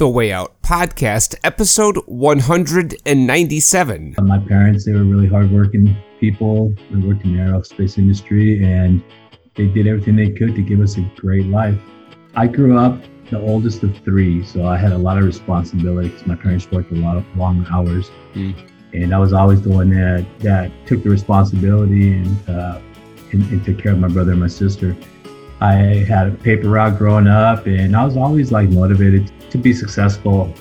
The Way Out Podcast, episode 197. My parents, they were really hardworking people. They worked in the aerospace industry and they did everything they could to give us a great life. I grew up the oldest of three, so I had a lot of responsibility because my parents worked a lot of long hours. Mm. And I was always the one that, that took the responsibility and, uh, and, and took care of my brother and my sister. I had a paper route growing up and I was always like motivated to be successful.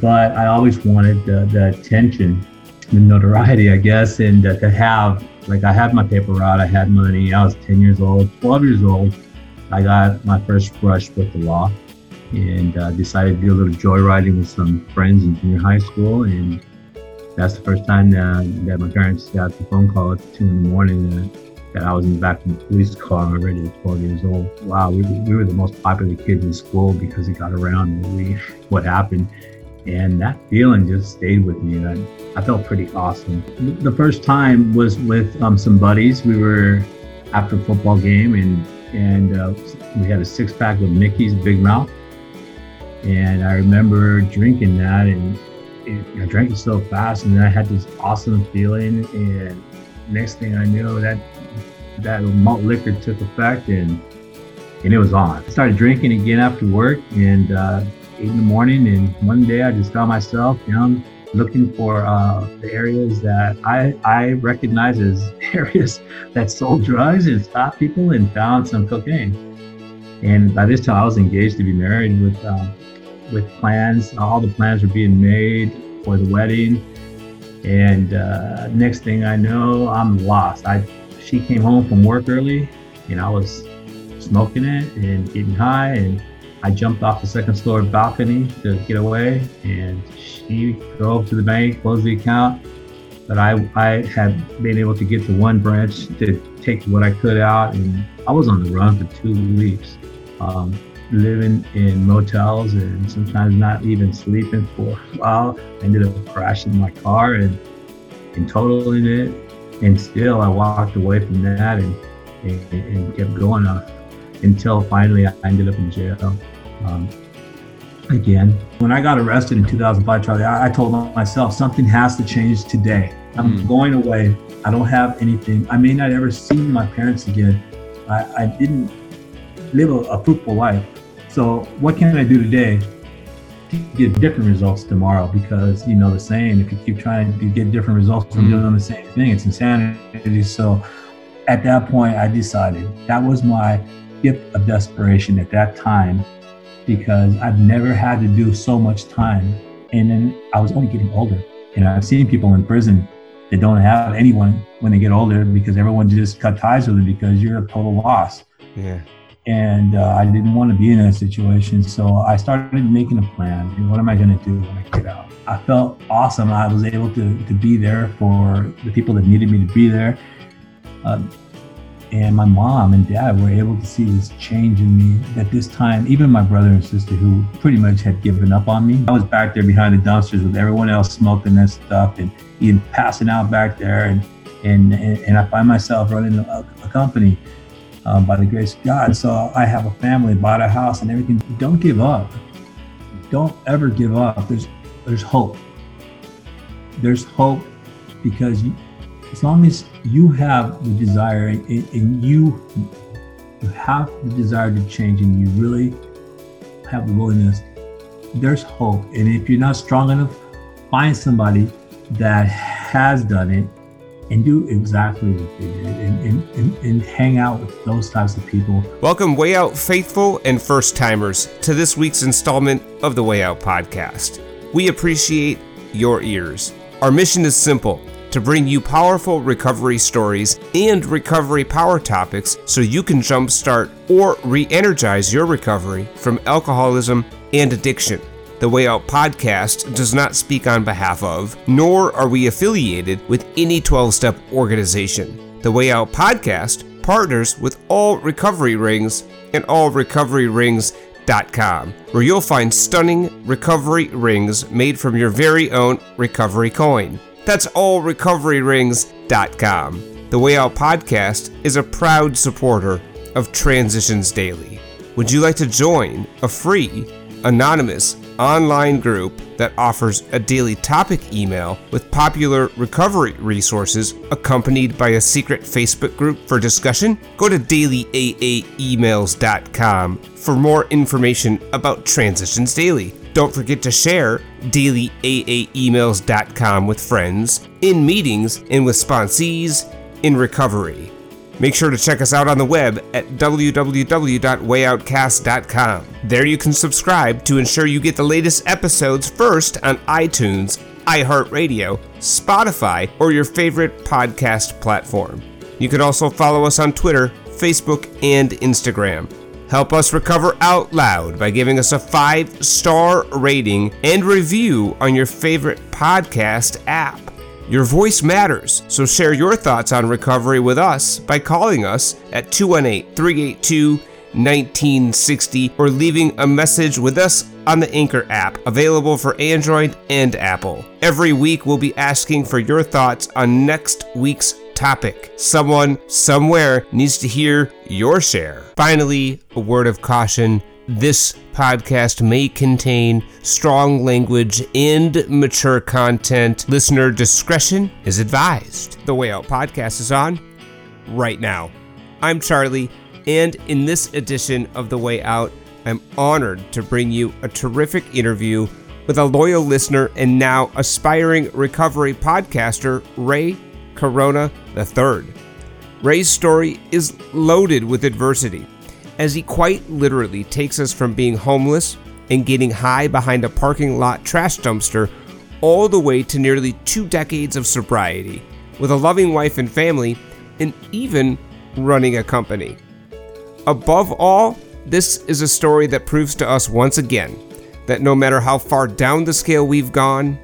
But I always wanted the, the attention, the notoriety, I guess, and uh, to have, like, I had my paper route, I had money, I was 10 years old, 12 years old. I got my first brush with the law and uh, decided to do a little joyriding with some friends in junior high school. And that's the first time that, that my parents got the phone call at two in the morning that that I was in the back of the police car already at 12 years old. Wow, we, we were the most popular kids in school because it got around and we, what happened. And that feeling just stayed with me. And I, I felt pretty awesome. The first time was with um, some buddies. We were after a football game and, and uh, we had a six pack of Mickey's Big Mouth. And I remember drinking that and it, I drank it so fast and I had this awesome feeling. And next thing I knew, that that malt liquor took effect and and it was on. I started drinking again after work and uh, eight in the morning. And one day I just found myself down looking for uh, the areas that I, I recognize as areas that sold drugs and stopped people and found some cocaine. And by this time I was engaged to be married with um, with plans. All the plans were being made for the wedding. And uh, next thing I know, I'm lost. I she came home from work early and I was smoking it and getting high and I jumped off the second floor balcony to get away and she drove to the bank, closed the account. But I, I had been able to get to one branch to take what I could out and I was on the run for two weeks. Um, living in motels and sometimes not even sleeping for a while. I ended up crashing my car and, and totaling it and still I walked away from that and, and, and kept going uh, until finally I ended up in jail um, again. When I got arrested in 2005, Charlie, I, I told myself something has to change today. I'm mm. going away. I don't have anything. I may not ever see my parents again. I, I didn't live a, a fruitful life. So what can I do today get different results tomorrow because you know the saying if you keep trying to get different results from mm-hmm. doing the same thing it's insanity. So at that point i decided that was my gift of desperation at that time because i've never had to do so much time. And then i was only getting older. And i've seen people in prison that don't have anyone when they get older because everyone just cut ties with them because you're a total loss. Yeah and uh, I didn't want to be in that situation. So I started making a plan. And what am I going to do when I get out? I felt awesome. I was able to, to be there for the people that needed me to be there. Uh, and my mom and dad were able to see this change in me at this time. Even my brother and sister, who pretty much had given up on me, I was back there behind the dumpsters with everyone else smoking that stuff and even passing out back there. And and and, I find myself running a, a company um, by the grace of God. So I have a family, bought a house, and everything. Don't give up. Don't ever give up. There's there's hope. There's hope because you, as long as you have the desire and, and you you have the desire to change and you really have the willingness, there's hope. And if you're not strong enough, find somebody that has done it and do exactly what they did and, and, and, hang out with those types of people. Welcome, Way Out faithful and first timers, to this week's installment of the Way Out podcast. We appreciate your ears. Our mission is simple to bring you powerful recovery stories and recovery power topics so you can jumpstart or re energize your recovery from alcoholism and addiction. The Way Out podcast does not speak on behalf of, nor are we affiliated with any 12 step organization. The Way Out podcast partners with All Recovery Rings and allrecoveryrings.com, where you'll find stunning recovery rings made from your very own recovery coin. That's allrecoveryrings.com. The Way Out podcast is a proud supporter of Transitions Daily. Would you like to join a free, anonymous, online group that offers a daily topic email with popular recovery resources accompanied by a secret Facebook group for discussion, go to dailyaaemails.com for more information about Transitions Daily. Don't forget to share dailyaaemails.com with friends, in meetings, and with sponsees in recovery. Make sure to check us out on the web at www.wayoutcast.com. There you can subscribe to ensure you get the latest episodes first on iTunes, iHeartRadio, Spotify, or your favorite podcast platform. You can also follow us on Twitter, Facebook, and Instagram. Help us recover out loud by giving us a five star rating and review on your favorite podcast app. Your voice matters, so share your thoughts on recovery with us by calling us at 218 382 1960 or leaving a message with us on the Anchor app, available for Android and Apple. Every week, we'll be asking for your thoughts on next week's topic. Someone, somewhere, needs to hear your share. Finally, a word of caution this podcast may contain strong language and mature content. Listener discretion is advised. The Way Out podcast is on right now. I'm Charlie, and in this edition of The Way Out, I'm honored to bring you a terrific interview with a loyal listener and now aspiring recovery podcaster, Ray Corona III. Ray's story is loaded with adversity as he quite literally takes us from being homeless and getting high behind a parking lot trash dumpster all the way to nearly two decades of sobriety, with a loving wife and family, and even running a company. Above all, this is a story that proves to us once again that no matter how far down the scale we've gone,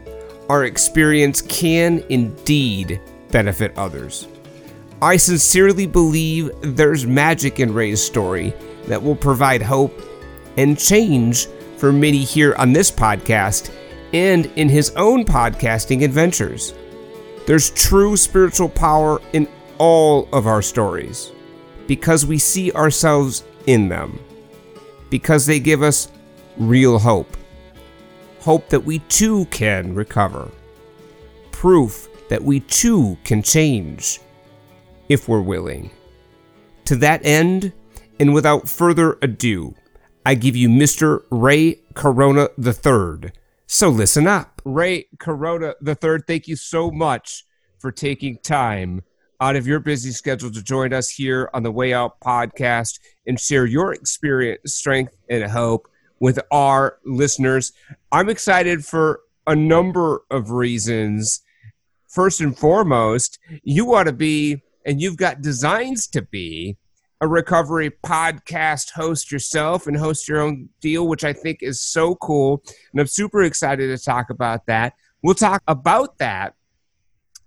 our experience can indeed benefit others. I sincerely believe there's magic in Ray's story that will provide hope and change for many here on this podcast and in his own podcasting adventures. There's true spiritual power in all of our stories because we see ourselves in them, because they give us real hope. Hope that we too can recover. Proof that we too can change if we're willing. To that end, and without further ado, I give you Mr. Ray Corona III. So listen up. Ray Corona III, thank you so much for taking time out of your busy schedule to join us here on the Way Out podcast and share your experience, strength, and hope with our listeners. I'm excited for a number of reasons. First and foremost, you ought to be, and you've got designs to be, a recovery podcast host yourself and host your own deal, which I think is so cool. And I'm super excited to talk about that. We'll talk about that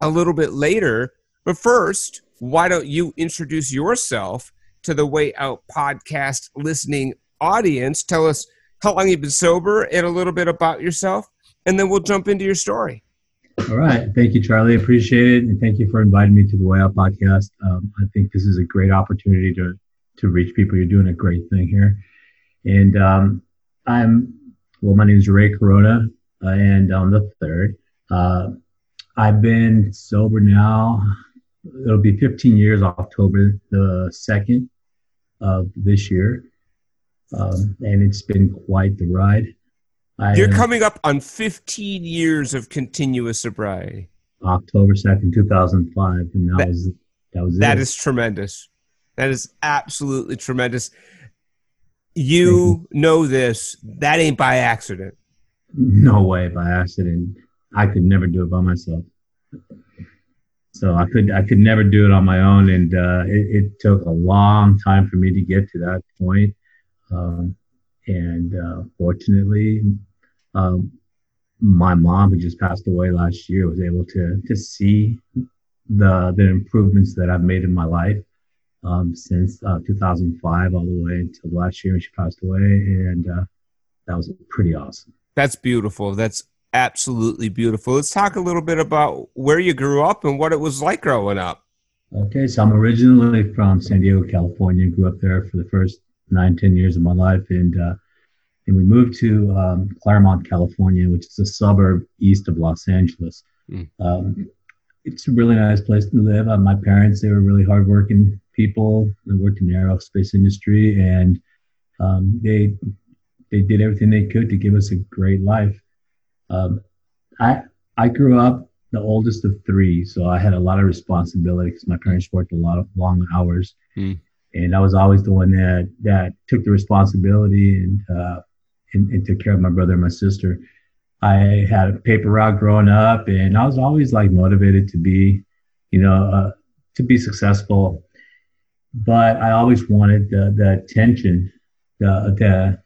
a little bit later. But first, why don't you introduce yourself to the Way Out podcast listening audience? Tell us how long you've been sober and a little bit about yourself, and then we'll jump into your story. All right. Thank you, Charlie. Appreciate it. And thank you for inviting me to the Way Out podcast. Um, I think this is a great opportunity to, to reach people. You're doing a great thing here. And um, I'm, well, my name is Ray Corona, uh, and I'm the third. Uh, I've been sober now, it'll be 15 years, October the 2nd of this year. Um, and it's been quite the ride. I, You're coming up on 15 years of continuous sobriety. October 2nd, 2005, and that, that was that was That it. is tremendous. That is absolutely tremendous. You know this. That ain't by accident. No way by accident. I could never do it by myself. So I could I could never do it on my own, and uh, it, it, took a long time for me to get to that point. Um, and uh, fortunately, um, my mom, who just passed away last year, was able to to see the the improvements that I've made in my life um, since uh, 2005 all the way until last year when she passed away, and uh, that was pretty awesome. That's beautiful. That's absolutely beautiful. Let's talk a little bit about where you grew up and what it was like growing up. Okay, so I'm originally from San Diego, California. Grew up there for the first nine, ten years of my life, and uh, and we moved to um, Claremont, California, which is a suburb east of Los Angeles. Mm. Um, it's a really nice place to live. Uh, my parents, they were really hardworking people. They worked in the aerospace industry, and um, they they did everything they could to give us a great life. Um, I I grew up the oldest of three, so I had a lot of responsibility because my parents worked a lot of long hours, mm. and I was always the one that that took the responsibility and, uh, and and took care of my brother and my sister. I had a paper route growing up, and I was always like motivated to be, you know, uh, to be successful. But I always wanted the, the attention, the, the,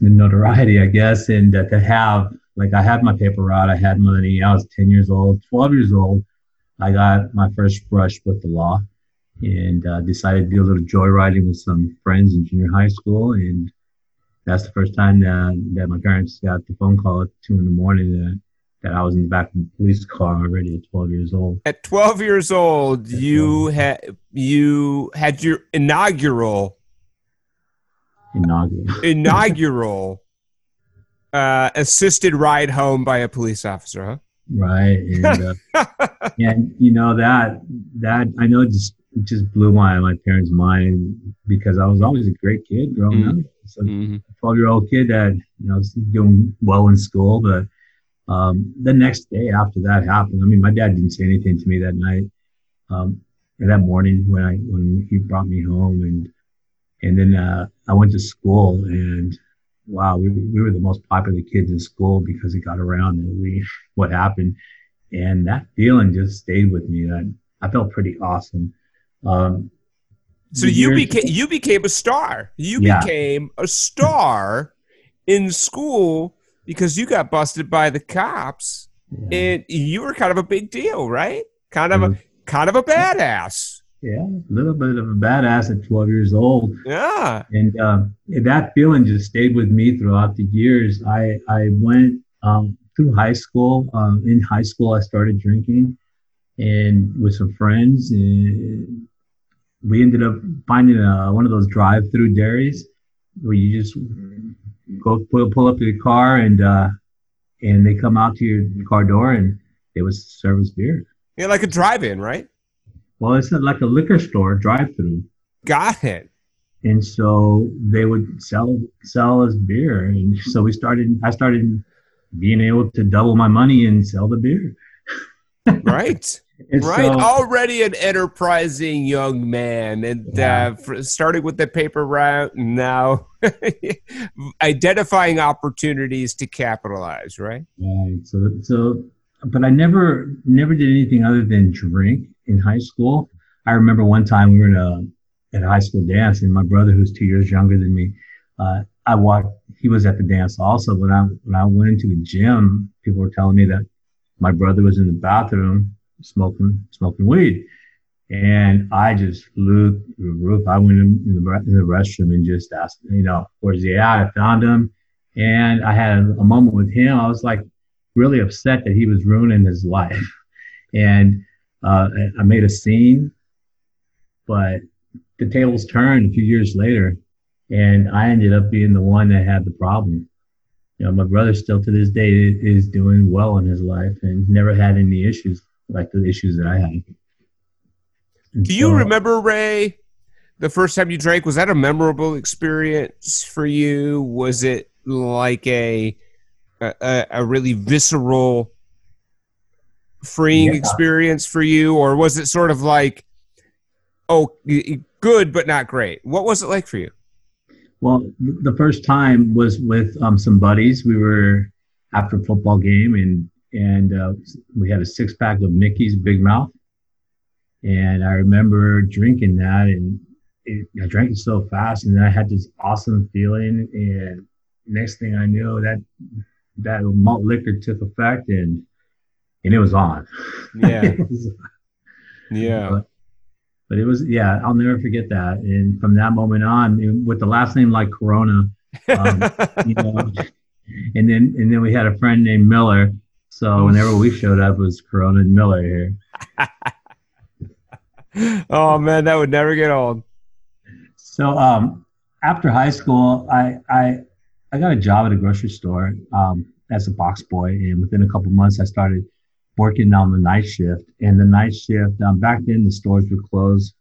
the notoriety, I guess, and uh, to have like I had my paper route, I had money. I was 10 years old, 12 years old. I got my first brush with the law and uh, decided to do a little joyriding with some friends in junior high school. And that's the first time that, that my parents got the phone call at two in the morning that, that I was in the back of the police car already at 12 years old. At 12 years old, at you had you had your inaugural inaugural inaugural uh, assisted ride home by a police officer, huh? Right, and uh, and you know that that I know just it just blew my my parents' mind because I was always a great kid growing mm-hmm. up. So mm-hmm. 12 year old kid that you know was doing well in school, but um, the next day after that happened, I mean, my dad didn't say anything to me that night. Um, and that morning when I when he brought me home and and then uh, I went to school and wow, we, we were the most popular kids in school because it got around and we what happened, and that feeling just stayed with me. I I felt pretty awesome. Um, so you became you became a star. You yeah. became a star in school because you got busted by the cops, yeah. and you were kind of a big deal, right? Kind of a kind of a badass. Yeah, a little bit of a badass at 12 years old. Yeah, and um, that feeling just stayed with me throughout the years. I I went um, through high school. Um, in high school, I started drinking, and with some friends, and we ended up finding a, one of those drive-through dairies where you just go pull, pull up your car and uh, and they come out to your car door and they would serve us beer. Yeah, like a drive-in, right? Well, it's like a liquor store drive-through. Got it. And so they would sell sell us beer, and so we started. I started being able to double my money and sell the beer. right. And right. So, Already an enterprising young man, and yeah. uh, starting with the paper route, and now identifying opportunities to capitalize. Right. Right. So, so, but I never, never did anything other than drink in high school. I remember one time we were in a at a high school dance, and my brother, who's two years younger than me, uh, I walked. He was at the dance also. When I when I went into the gym, people were telling me that my brother was in the bathroom smoking smoking weed. And I just flew through the roof. I went in, the, in the restroom and just asked, you know, where's he at? I found him. And I had a moment with him. I was like really upset that he was ruining his life. And uh, I made a scene, but the tables turned a few years later. And I ended up being the one that had the problem. You know, my brother still to this day is doing well in his life and never had any issues like the issues that I had. And Do you so, remember Ray? The first time you drank was that a memorable experience for you? Was it like a a, a really visceral, freeing yeah. experience for you, or was it sort of like, oh, good but not great? What was it like for you? Well, the first time was with um, some buddies. We were after a football game, and and uh, we had a six pack of Mickey's Big Mouth. And I remember drinking that, and it, I drank it so fast, and I had this awesome feeling. And next thing I knew, that that malt liquor took effect, and and it was on. Yeah. yeah. But, but it was yeah, I'll never forget that. And from that moment on, with the last name like Corona, um, you know, and then and then we had a friend named Miller so whenever we showed up, it was Corona and Miller here. oh man, that would never get old. So um, after high school, I I I got a job at a grocery store um, as a box boy, and within a couple months, I started working on the night shift. And the night shift, um, back then, the stores were closed.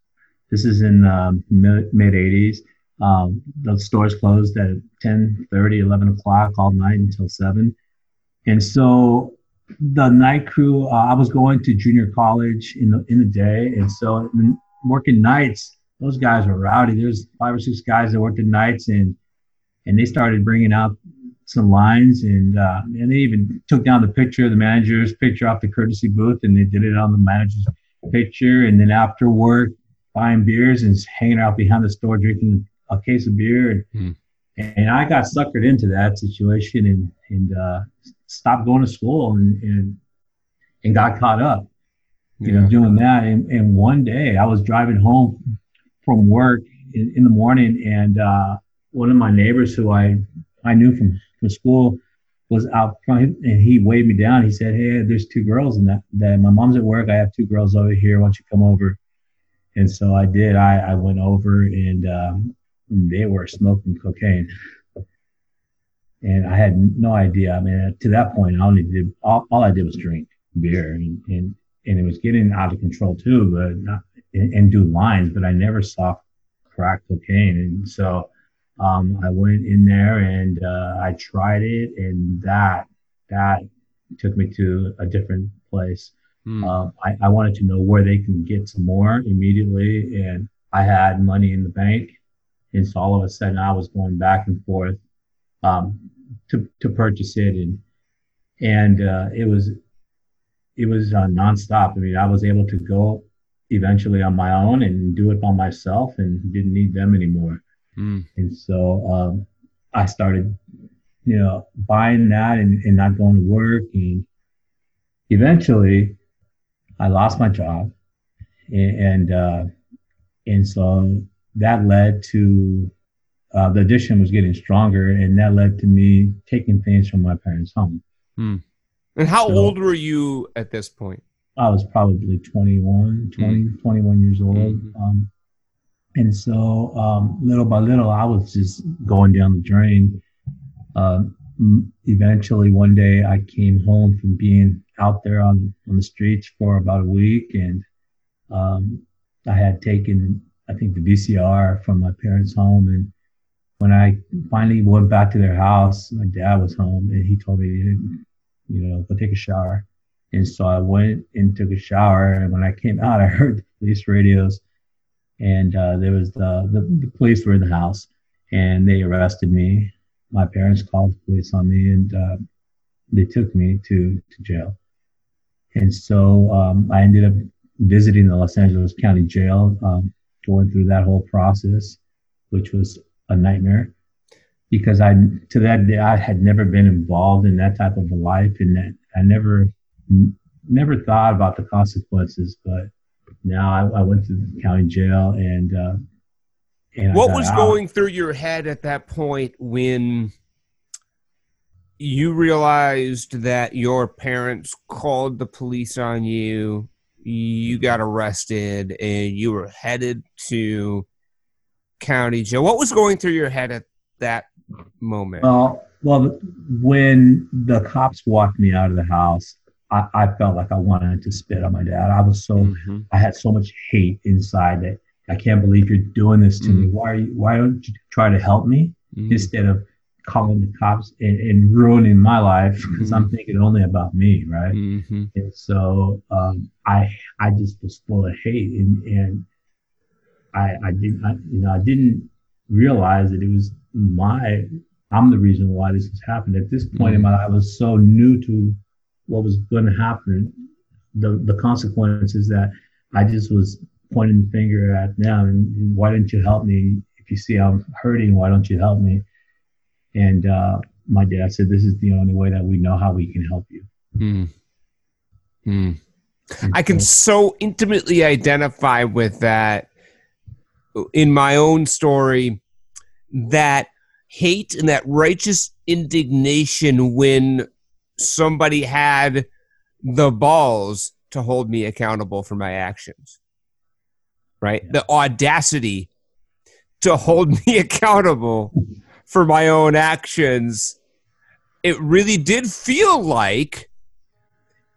This is in the mid 80s. Um, the stores closed at 10, 30, 11 o'clock all night until 7. And so the night crew, uh, I was going to junior college in the, in the day. And so working nights, those guys were rowdy. There's five or six guys that worked at nights and, and they started bringing out some lines and, uh, and they even took down the picture the manager's picture off the courtesy booth and they did it on the manager's picture. And then after work, buying beers and hanging out behind the store drinking a case of beer. And, mm. and I got suckered into that situation and, and uh, stopped going to school and, and, and got caught up, you yeah. know, doing that. And, and one day I was driving home from work in, in the morning and uh, one of my neighbors who I, I knew from, from school was out front and he waved me down. He said, Hey, there's two girls in that, that my mom's at work. I have two girls over here. Why don't you come over? And so I did. I, I went over and um, they were smoking cocaine. And I had no idea. I mean, to that point, I only did all, all I did was drink beer, and, and and it was getting out of control too. But not, and, and do lines, but I never saw crack cocaine. And so um, I went in there and uh, I tried it, and that that took me to a different place. Mm. Um, I, I wanted to know where they can get some more immediately, and I had money in the bank, and so all of a sudden I was going back and forth um, to to purchase it, and and uh, it was it was uh, nonstop. I mean, I was able to go eventually on my own and do it by myself, and didn't need them anymore. Mm. And so um, I started, you know, buying that and, and not going to work, and eventually I lost my job, and and, uh, and so that led to uh, the addiction was getting stronger, and that led to me taking things from my parents' home. Hmm. And how so, old were you at this point? I was probably 21, 20, mm 21 years old. Mm-hmm. Um, and so um, little by little, I was just going down the drain. Uh, eventually, one day, I came home from being out there on, on the streets for about a week. And um, I had taken, I think, the VCR from my parents' home. And when I finally went back to their house, my dad was home and he told me, you know, go take a shower. And so I went and took a shower. And when I came out, I heard the police radios. And uh, there was the, the, the police were in the house and they arrested me. My parents called the police on me and uh, they took me to, to jail. And so um, I ended up visiting the Los Angeles County Jail, um, going through that whole process, which was a nightmare because I, to that day, I had never been involved in that type of a life and that I never, never thought about the consequences. But now I, I went to the county jail and, uh, and what was out. going through your head at that point when you realized that your parents called the police on you, you got arrested, and you were headed to county Joe. What was going through your head at that moment? Well, well, when the cops walked me out of the house, I, I felt like I wanted to spit on my dad. I was so, mm-hmm. I had so much hate inside that I can't believe you're doing this to mm-hmm. me. Why are you, why don't you try to help me mm-hmm. instead of calling the cops and, and ruining my life because mm-hmm. I'm thinking only about me, right? Mm-hmm. And so um, I I just was full of hate and and I I didn't I, you know I didn't realize that it was my I'm the reason why this has happened. At this point mm-hmm. in my life, I was so new to what was going to happen, the the consequences that I just was pointing the finger at them and why didn't you help me? If you see I'm hurting, why don't you help me? And uh, my dad said, "This is the only way that we know how we can help you." Mm. Mm. I can so intimately identify with that in my own story. That hate and that righteous indignation when somebody had the balls to hold me accountable for my actions. Right? Yeah. The audacity to hold me accountable for my own actions, it really did feel like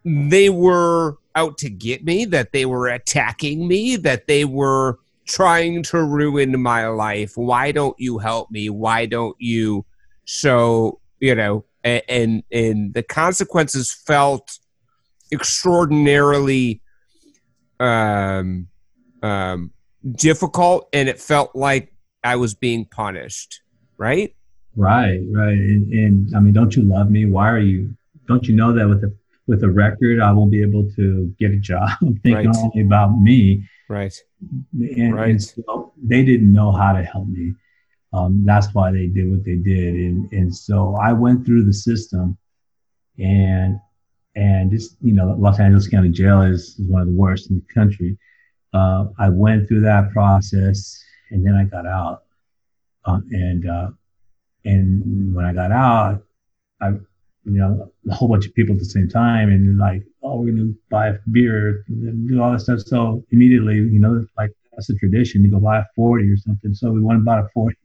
they were out to get me, that they were attacking me, that they were trying to ruin my life. Why don't you help me? Why don't you? So, you know, and and the consequences felt extraordinarily um um difficult and it felt like I was being punished, right? Right, right. And, and I mean, don't you love me? Why are you don't you know that with a with a record I won't be able to get a job? Thinking right. only about me. Right. And, right. and so they didn't know how to help me. Um, that's why they did what they did. And, and so I went through the system and, and just, you know, Los Angeles County Jail is, is one of the worst in the country. Uh, I went through that process and then I got out. Uh, and, uh, and when I got out, I, you know, a whole bunch of people at the same time and like, oh, we're going to buy a beer and do all that stuff. So immediately, you know, like that's a tradition to go buy a 40 or something. So we went and bought a 40.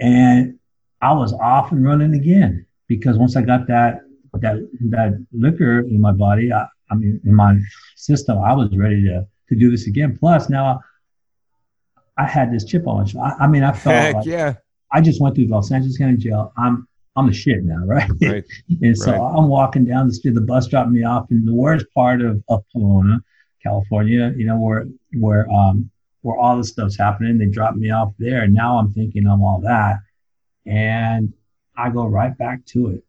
And I was off and running again because once I got that that that liquor in my body, I, I mean in my system, I was ready to to do this again. Plus now I had this chip on my shoulder. I, I mean, I felt Heck like yeah. I just went through Los Angeles County Jail. I'm I'm the shit now, right? Right. and so right. I'm walking down the street. The bus dropped me off in the worst part of, of Pomona, California. You know where where um where all this stuff's happening. They dropped me off there. And now I'm thinking I'm all that, and I go right back to it.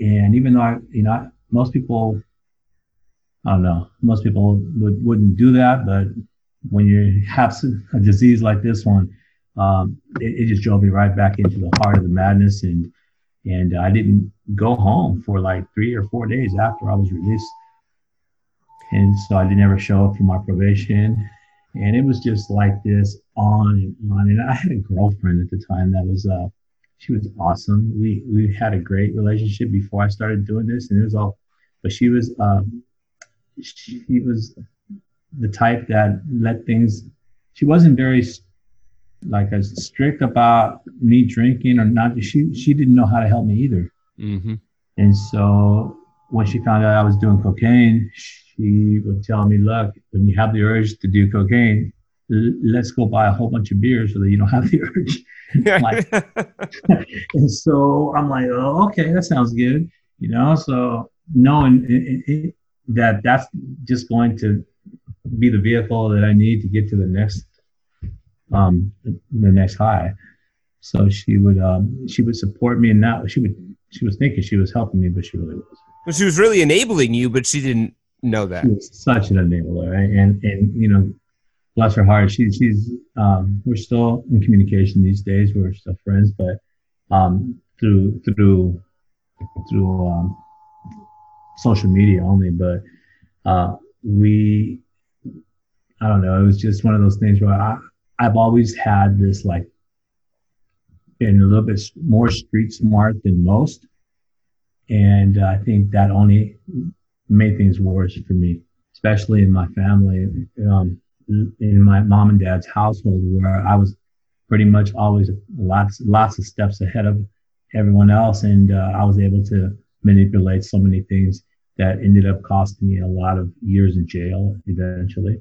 And even though I, you know, most people, I don't know, most people would wouldn't do that, but when you have a disease like this one, um, it, it just drove me right back into the heart of the madness and and I didn't go home for like three or four days after I was released. And so I didn't ever show up for my probation. And it was just like this on and on. And I had a girlfriend at the time that was, uh, she was awesome. We, we had a great relationship before I started doing this. And it was all, but she was, um, she was the type that let things, she wasn't very like as strict about me drinking or not. She she didn't know how to help me either. Mm-hmm. And so when she found out I was doing cocaine, she would tell me, "Look, when you have the urge to do cocaine, l- let's go buy a whole bunch of beers so that you don't have the urge." like, and so I'm like, "Oh, okay, that sounds good," you know. So knowing it, it, that that's just going to be the vehicle that I need to get to the next um, the next high. So she would um, she would support me, and that she would she was thinking she was helping me, but she really wasn't. Well, she was really enabling you, but she didn't know that. She was such an enabler, right? and and you know, bless her heart, she she's um, we're still in communication these days. We're still friends, but um, through through through um, social media only. But uh, we, I don't know, it was just one of those things where I I've always had this like been a little bit more street smart than most. And I think that only made things worse for me, especially in my family, um, in my mom and dad's household, where I was pretty much always lots, lots of steps ahead of everyone else. And uh, I was able to manipulate so many things that ended up costing me a lot of years in jail eventually.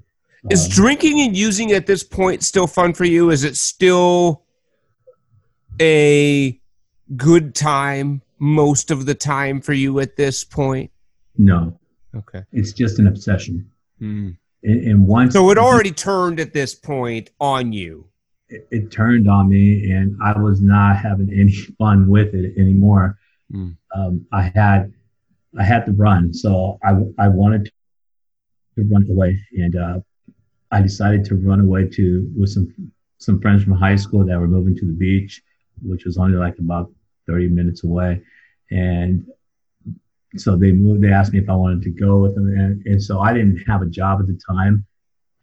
Is um, drinking and using at this point still fun for you? Is it still a good time most of the time for you at this point? No. Okay. It's just an obsession. Hmm. And, and once so it already turned at this point on you. It, it, turned on me, and I was not having any fun with it anymore. Hmm. Um, I had I had to run, so I I wanted to run away, and uh, I decided to run away to with some some friends from high school that were moving to the beach, which was only like about 30 minutes away. And so they moved, they asked me if I wanted to go with them. And, and so I didn't have a job at the time.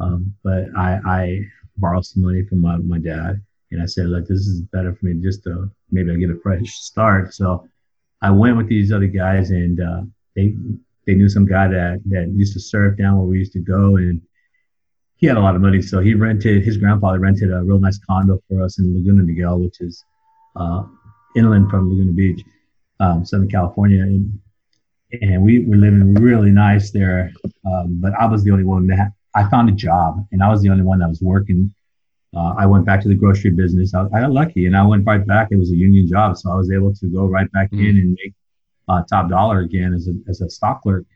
Um, but I, I borrowed some money from my, my dad and I said, look, this is better for me just to maybe I get a fresh start. So I went with these other guys and, uh, they, they knew some guy that, that used to surf down where we used to go. And he had a lot of money, so he rented his grandfather rented a real nice condo for us in Laguna Niguel, which is uh, inland from Laguna Beach, um, Southern California, and, and we were living really nice there. Um, but I was the only one that I found a job, and I was the only one that was working. Uh, I went back to the grocery business. I, I, got lucky, and I went right back. It was a union job, so I was able to go right back mm-hmm. in and make uh, top dollar again as a as a stock clerk.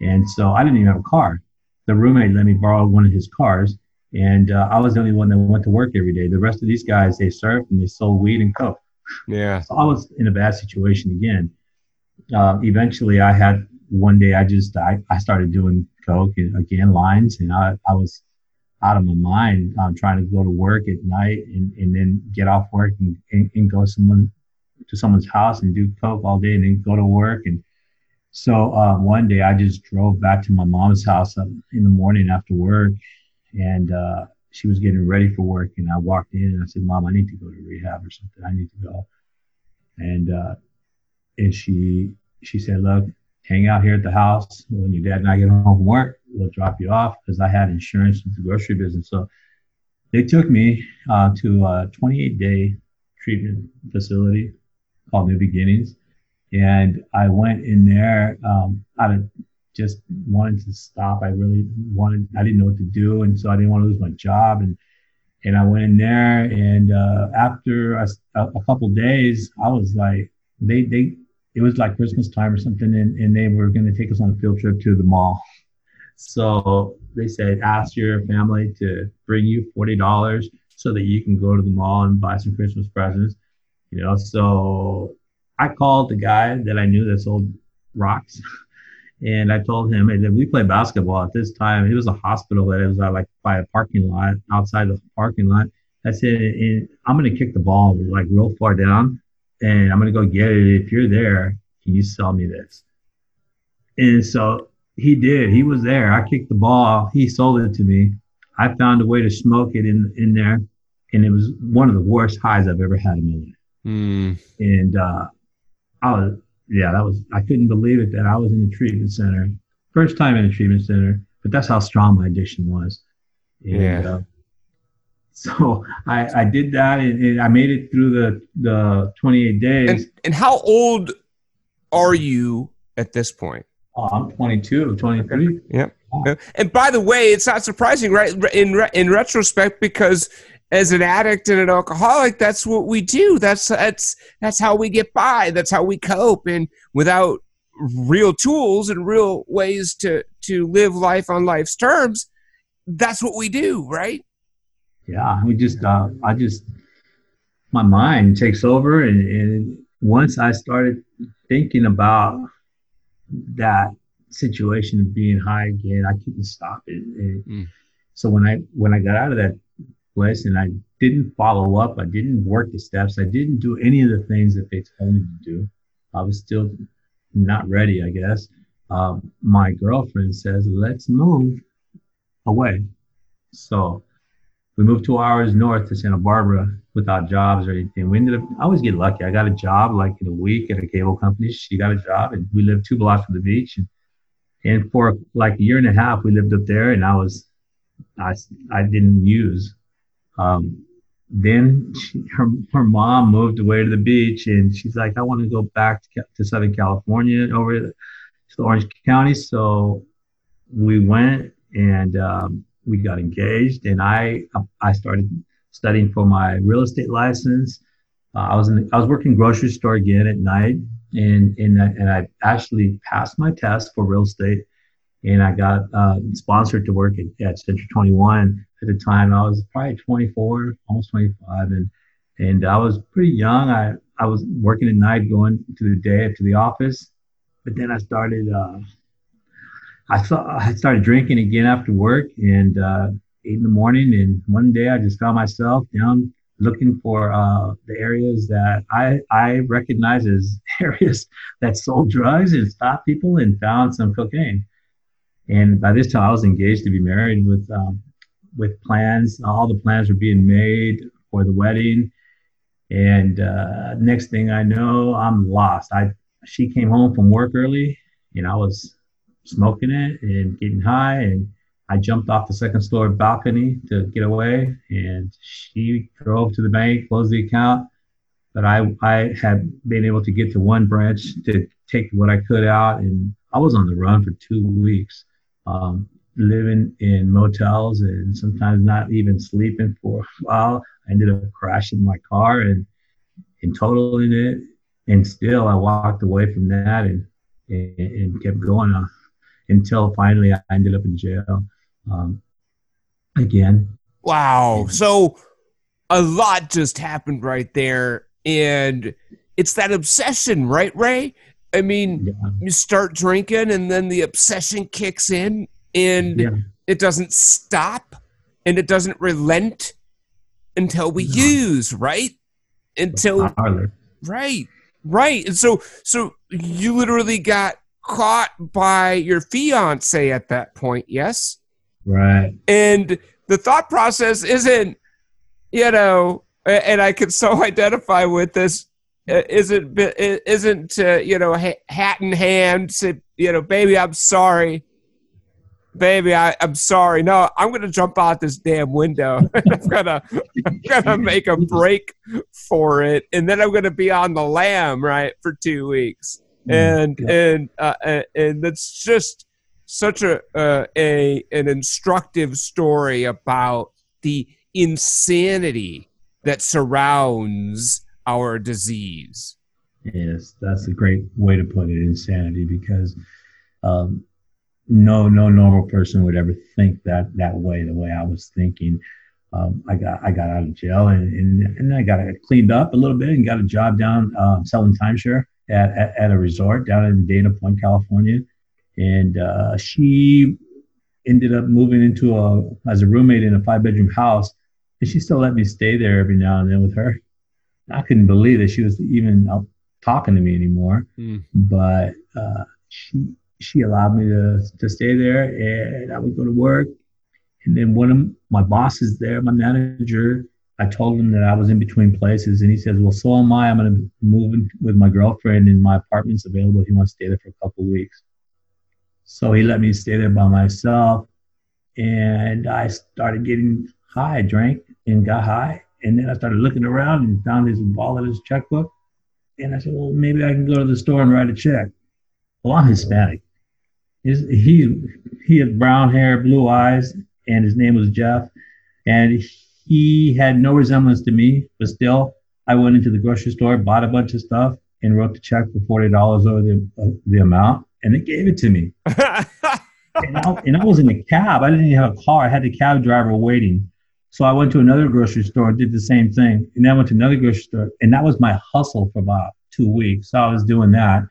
And so I didn't even have a car. The roommate let me borrow one of his cars, and uh, I was the only one that went to work every day. The rest of these guys, they surfed and they sold weed and coke. Yeah. So I was in a bad situation again. Uh, eventually, I had one day I just I, I started doing coke and again lines, and I, I was out of my mind um, trying to go to work at night and, and then get off work and, and, and go someone to someone's house and do coke all day and then go to work and so uh, one day I just drove back to my mom's house in the morning after work, and uh, she was getting ready for work. And I walked in and I said, "Mom, I need to go to rehab or something. I need to go." And uh, and she she said, "Look, hang out here at the house. When your dad and I get home from work, we'll drop you off because I had insurance with the grocery business." So they took me uh, to a 28 day treatment facility called New Beginnings and I went in there um, out of just wanted to stop. I really wanted, I didn't know what to do. And so I didn't want to lose my job. And, and I went in there and uh, after a, a couple days, I was like, they, they, it was like Christmas time or something. And, and they were going to take us on a field trip to the mall. So they said, ask your family to bring you $40 so that you can go to the mall and buy some Christmas presents. You know, so I called the guy that I knew that sold rocks. And I told him, and we played basketball at this time. It was a hospital that it was uh, like by a parking lot, outside the parking lot. I said, I'm going to kick the ball like real far down and I'm going to go get it. If you're there, can you sell me this? And so he did. He was there. I kicked the ball. He sold it to me. I found a way to smoke it in, in there. And it was one of the worst highs I've ever had in my life. Mm. And uh, I was, yeah, that was, I couldn't believe it that I was in a treatment center. First time in a treatment center, but that's how strong my addiction was. And, yeah. Uh, so I, I did that and, and, I made it through the, the 28 days. And, and how old are you at this point? Oh, I'm 22, 23. Yep. Yeah. And by the way, it's not surprising, right? In in retrospect, because as an addict and an alcoholic, that's what we do. That's that's that's how we get by. That's how we cope. And without real tools and real ways to to live life on life's terms, that's what we do, right? Yeah, we just uh, I just my mind takes over, and, and once I started thinking about that situation of being high again, I couldn't stop it. And mm. So when I when I got out of that place and I didn't follow up. I didn't work the steps. I didn't do any of the things that they told me to do. I was still not ready, I guess. Um, my girlfriend says, let's move away. So we moved two hours north to Santa Barbara without jobs or anything. We ended up, I always get lucky. I got a job like in a week at a cable company. She got a job and we lived two blocks from the beach. And, and for like a year and a half, we lived up there and I was, I, I didn't use um, then she, her, her mom moved away to the beach and she's like, I want to go back to, to Southern California over to Orange County. So we went and um, we got engaged and I, I started studying for my real estate license. Uh, I was in, I was working grocery store again at night and, and, and I actually passed my test for real estate and I got uh, sponsored to work at, at Century 21 at the time. I was probably 24, almost 25, and and I was pretty young. I I was working at night, going to the day to the office, but then I started. Uh, I saw I started drinking again after work and uh, eight in the morning. And one day I just found myself down looking for uh, the areas that I I recognize as areas that sold drugs and stopped people and found some cocaine. And by this time, I was engaged to be married with um, with plans. All the plans were being made for the wedding. And uh, next thing I know, I'm lost. I she came home from work early, and I was smoking it and getting high, and I jumped off the second floor balcony to get away. And she drove to the bank, closed the account, but I, I had been able to get to one branch to take what I could out. And I was on the run for two weeks, um, living in motels and sometimes not even sleeping for a while. I ended up crashing my car and, and totaling it. And still, I walked away from that and, and, and kept going uh, until finally I ended up in jail um, again. Wow. So a lot just happened right there and it's that obsession, right, Ray? I mean, yeah. you start drinking and then the obsession kicks in and yeah. it doesn't stop and it doesn't relent until we no. use, right? Until right, right. And so so you literally got caught by your fiance at that point, yes? Right. And the thought process isn't, you know, and I can so identify with this. Uh, isn't isn't uh, you know hat in hand? Say, you know, baby, I'm sorry, baby, I, I'm sorry. No, I'm gonna jump out this damn window. I'm gonna I'm gonna make a break for it, and then I'm gonna be on the lam right for two weeks, mm, and and uh, and that's just such a uh, a an instructive story about the insanity that surrounds our disease. Yes, that's a great way to put it, insanity, because um, no no normal person would ever think that that way, the way I was thinking. Um, I got I got out of jail and, and, and I got cleaned up a little bit and got a job down um, selling timeshare at, at, at, a resort down in Dana Point, California. And uh, she ended up moving into a as a roommate in a five bedroom house and she still let me stay there every now and then with her. I couldn't believe that she was even talking to me anymore. Mm. But uh, she she allowed me to to stay there, and I would go to work. And then one of my bosses there, my manager, I told him that I was in between places, and he says, "Well, so am I. I'm going to move in with my girlfriend, and my apartment's available if you want to stay there for a couple of weeks." So he let me stay there by myself, and I started getting high. I drank and got high. And then I started looking around and found his wallet, his checkbook. And I said, well, maybe I can go to the store and write a check. Well, I'm Hispanic. His, he, he had brown hair, blue eyes, and his name was Jeff. And he had no resemblance to me, but still, I went into the grocery store, bought a bunch of stuff, and wrote the check for forty dollars over the uh, the amount, and they gave it to me. and, I, and I was in a cab. I didn't even have a car. I had the cab driver waiting. So I went to another grocery store, did the same thing, and then I went to another grocery store, and that was my hustle for about two weeks. So I was doing that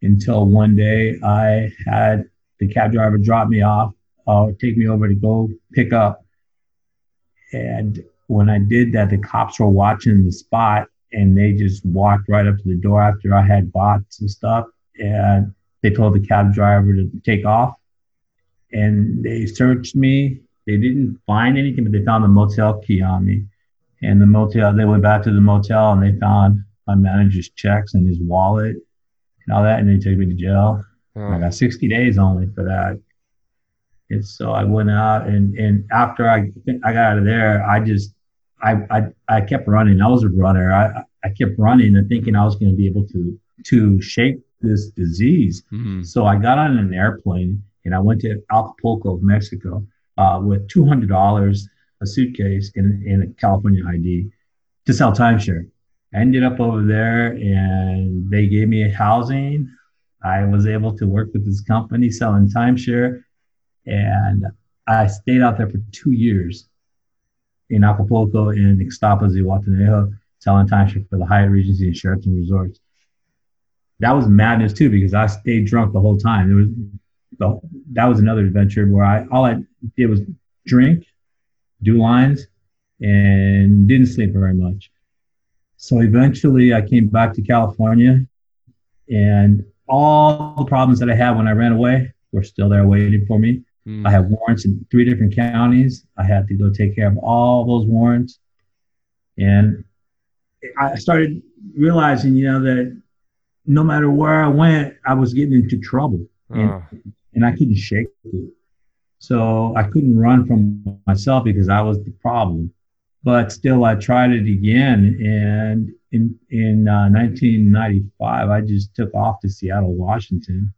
until one day I had the cab driver drop me off, uh, take me over to go pick up. And when I did that, the cops were watching the spot, and they just walked right up to the door after I had bought some stuff, and they told the cab driver to take off, and they searched me they didn't find anything, but they found the motel key on me. And the motel, they went back to the motel and they found my manager's checks and his wallet and all that, and they took me to jail. Oh. I got 60 days only for that. And so I went out, and and after I I got out of there, I just I I, I kept running. I was a runner. I I kept running and thinking I was going to be able to to shake this disease. Mm-hmm. So I got on an airplane and I went to Acapulco, Mexico uh, with $200 a suitcase in, in a California ID to sell timeshare. Ended up over there and they gave me a housing. I was able to work with this company selling timeshare and I stayed out there for two years in Acapulco and Ixtapas Zihuatanejo selling timeshare for the Hyatt Regency and Sheraton resorts. That was madness too because I stayed drunk the whole time. There was so that was another adventure where I all I did was drink, do lines, and didn't sleep very much. So eventually, I came back to California, and all the problems that I had when I ran away were still there waiting for me. Mm. I had warrants in three different counties. I had to go take care of all those warrants, and I started realizing, you know, that no matter where I went, I was getting into trouble. Uh and I couldn't shake it. So I couldn't run from myself because I was the problem. but still, I tried it again. And in in uh, 1995, I just took off to Seattle, Washington,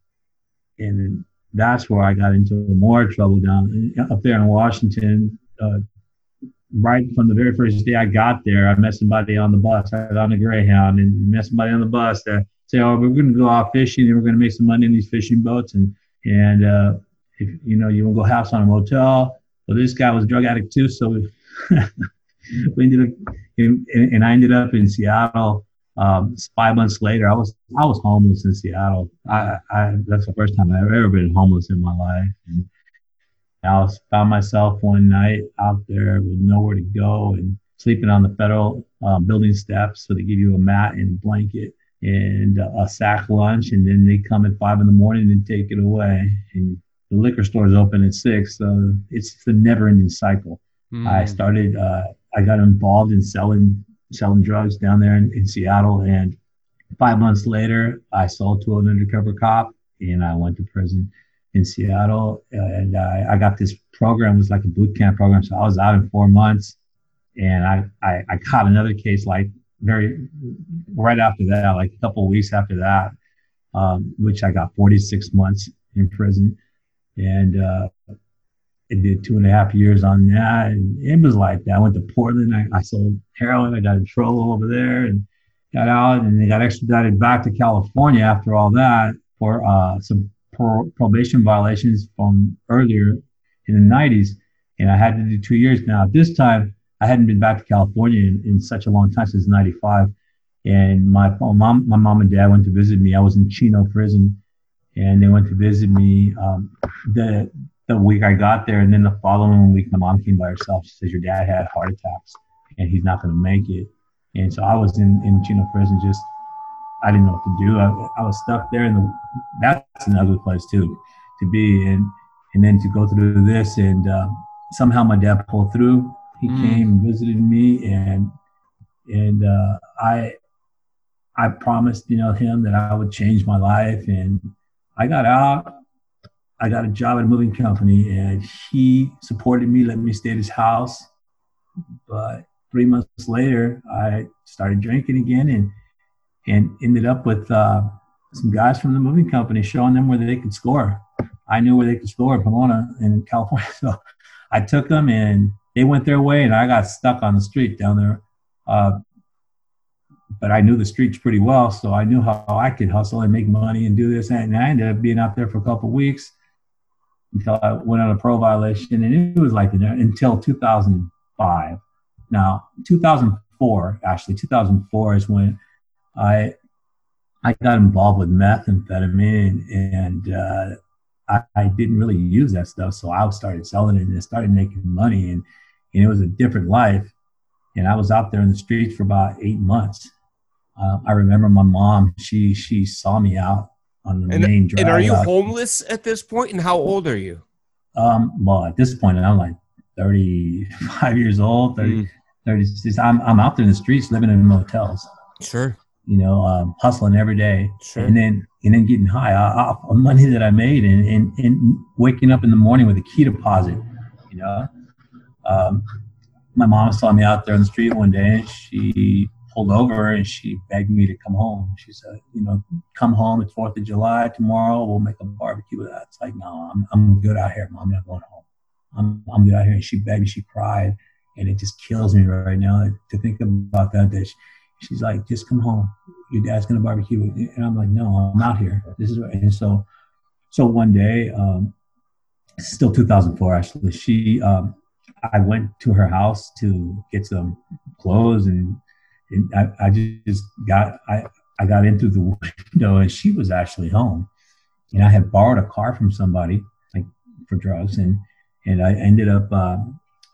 and that's where I got into more trouble down up there in Washington. Uh, right from the very first day I got there, I met somebody on the bus. I was on the Greyhound and met somebody on the bus that say, "Oh, we're going to go out fishing and we're going to make some money in these fishing boats." And and uh, if you know you want to go house on a motel, well, this guy was a drug addict too, so we, ended up, in, and I ended up in Seattle. Um, five months later, I was I was homeless in Seattle. I, I that's the first time I've ever been homeless in my life. And, I was, found myself one night out there with nowhere to go and sleeping on the federal um, building steps. So they give you a mat and blanket and a sack lunch, and then they come at five in the morning and take it away. And the liquor store is open at six, so it's the never-ending cycle. Mm. I started, uh, I got involved in selling selling drugs down there in, in Seattle, and five months later, I sold to an undercover cop, and I went to prison in Seattle, and I, I got this program. It was like a boot camp program, so I was out in four months, and I I, I caught another case like very right after that, like a couple weeks after that, um, which I got 46 months in prison, and uh, I did two and a half years on that, and it was like that. I went to Portland. I, I sold heroin. I got in trouble over there, and got out, and they got extradited back to California after all that for uh, some pro- probation violations from earlier in the 90s, and I had to do two years. Now, this time, I hadn't been back to California in, in such a long time since '95, and my mom, my mom and dad went to visit me. I was in Chino prison, and they went to visit me um, the the week I got there, and then the following week, my mom came by herself. She says, "Your dad had heart attacks, and he's not going to make it." And so I was in in Chino prison, just I didn't know what to do. I, I was stuck there, and the, that's an ugly place too to be, and and then to go through this, and uh, somehow my dad pulled through. He mm. came and visited me, and and uh, I I promised you know him that I would change my life, and I got out. I got a job at a moving company, and he supported me, let me stay at his house. But three months later, I started drinking again, and and ended up with uh, some guys from the moving company showing them where they could score. I knew where they could score in Pomona in California, so I took them and they went their way, and I got stuck on the street down there. Uh, but I knew the streets pretty well, so I knew how I could hustle and make money and do this. And I ended up being out there for a couple weeks until I went on a pro violation, and it was like until 2005. Now, 2004, actually, 2004 is when I I got involved with methamphetamine, and uh, I, I, didn't really use that stuff, so I started selling it and started making money, and and it was a different life. And I was out there in the streets for about eight months. Uh, I remember my mom; she she saw me out on the and, main drive. And are you out. homeless at this point? And how old are you? Um, well, at this point, I'm like 35 years old, 30, mm. 36. I'm I'm out there in the streets, living in motels. Sure you know, um, hustling every day, sure. and then and then getting high off of money that I made, and, and and waking up in the morning with a key deposit. You know, um, my mom saw me out there on the street one day, and she pulled over and she begged me to come home. She said, you know, come home. It's Fourth of July tomorrow. We'll make a barbecue. It's like, no, I'm I'm good out here, mom. I'm not going home. I'm I'm good out here. And she begged, she cried, and it just kills me right now to think about that. That she, she's like, just come home. Your dad's gonna barbecue. And I'm like, no, I'm out here. This is and so so one day, um, still 2004 actually, she um, I went to her house to get some clothes and, and I, I just got I, I got into the window and she was actually home. And I had borrowed a car from somebody like for drugs and and I ended up uh,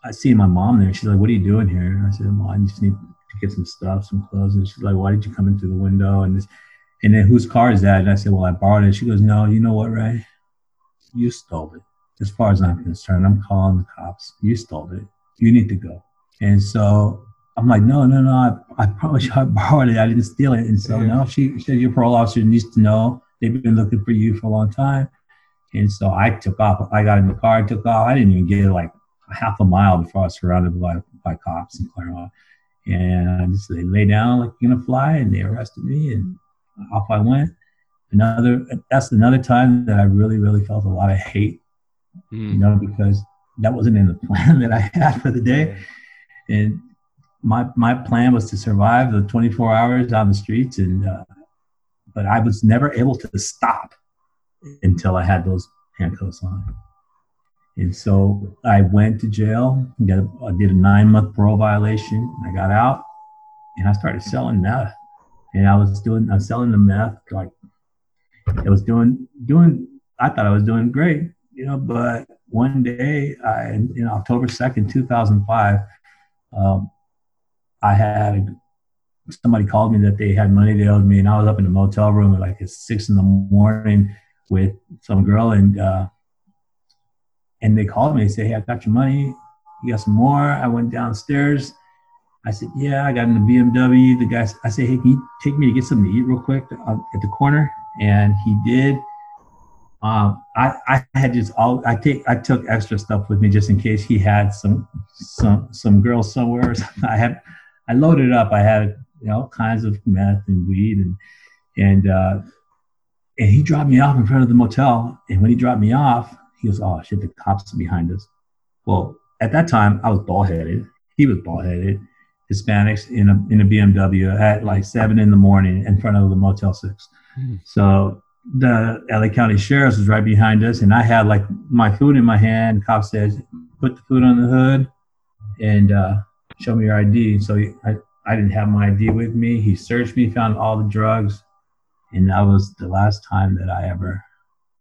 I see my mom there. She's like, "What are you doing here?" And I said, "Well, I just need to get some stuff, some clothes. And she's like, why did you come in through the window? And this, and then whose car is that? And I said, well, I borrowed it. She goes, no, you know what, Ray? You stole it. As far as I'm concerned, I'm calling the cops. You stole it. You need to go. And so I'm like, no, no, no. I, I promise you I borrowed it. I didn't steal it. And so yeah. no, she, she said, your parole officer needs to know. They've been looking for you for a long time. And so I took off. I got in the car, I took off. I didn't even get like half a mile before I was surrounded by, by cops in Claremont. And I just they lay down like you're gonna fly, and they arrested me, and off I went. Another that's another time that I really really felt a lot of hate, mm. you know, because that wasn't in the plan that I had for the day, and my my plan was to survive the 24 hours on the streets, and uh, but I was never able to stop until I had those handcuffs on. And so I went to jail, I did a nine month parole violation. I got out and I started selling meth. And I was doing, I was selling the meth, like I was doing, doing, I thought I was doing great, you know, but one day, I, in October 2nd, 2005, um, I had somebody called me that they had money they owed me, and I was up in the motel room at like at six in the morning with some girl, and uh, and they called me. They said, "Hey, I got your money. You got some more?" I went downstairs. I said, "Yeah, I got in the BMW." The guy, I said, "Hey, can you take me to get something to eat real quick uh, at the corner?" And he did. Um, I, I had just all I take I took extra stuff with me just in case he had some some some girls somewhere. I had I loaded up. I had you know all kinds of meth and weed and and uh, and he dropped me off in front of the motel. And when he dropped me off, he goes, "Oh shit, the cops are behind us." Well, at that time, I was bald headed. He was bald headed. Hispanics in a in a BMW at like seven in the morning in front of the Motel Six. Mm. So the LA County Sheriff's was right behind us, and I had like my food in my hand. The cop says, "Put the food on the hood and uh, show me your ID." So I I didn't have my ID with me. He searched me, found all the drugs, and that was the last time that I ever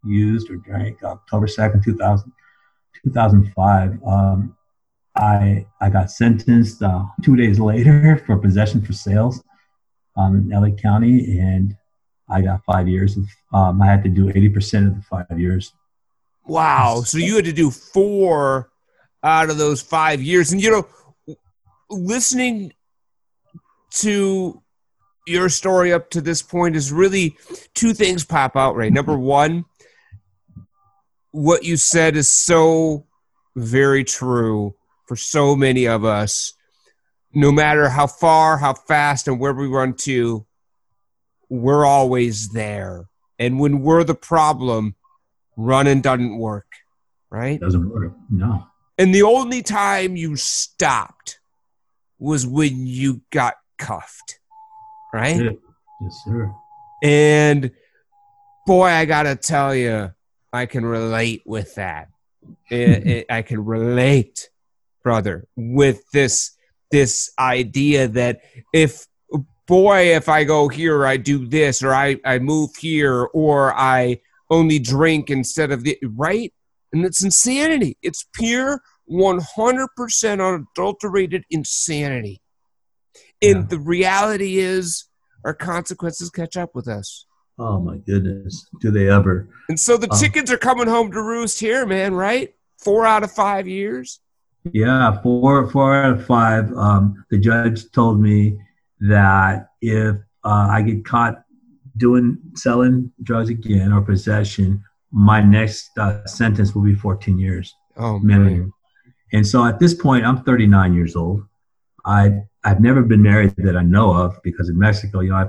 used or drank. October 2nd, 2000, 2005. Um, I, I got sentenced uh, two days later for possession for sales um, in LA County, and I got five years. Of, um, I had to do 80% of the five years. Wow. So you had to do four out of those five years. And, you know, listening to your story up to this point is really two things pop out right. Number one, what you said is so very true for so many of us. No matter how far, how fast, and where we run to, we're always there. And when we're the problem, running doesn't work, right? Doesn't work, no. And the only time you stopped was when you got cuffed, right? Yes, sir. And boy, I gotta tell you, I can relate with that. it, it, I can relate, brother, with this this idea that if boy, if I go here, I do this, or I I move here, or I only drink instead of the right, and it's insanity. It's pure 100% unadulterated insanity. And yeah. the reality is, our consequences catch up with us. Oh my goodness, do they ever? And so the um, chickens are coming home to roost here, man. Right? Four out of five years. Yeah, four four out of five. Um, the judge told me that if uh, I get caught doing selling drugs again or possession, my next uh, sentence will be 14 years oh, minimum. Man. And so at this point, I'm 39 years old. I I've never been married that I know of because in Mexico, you know, I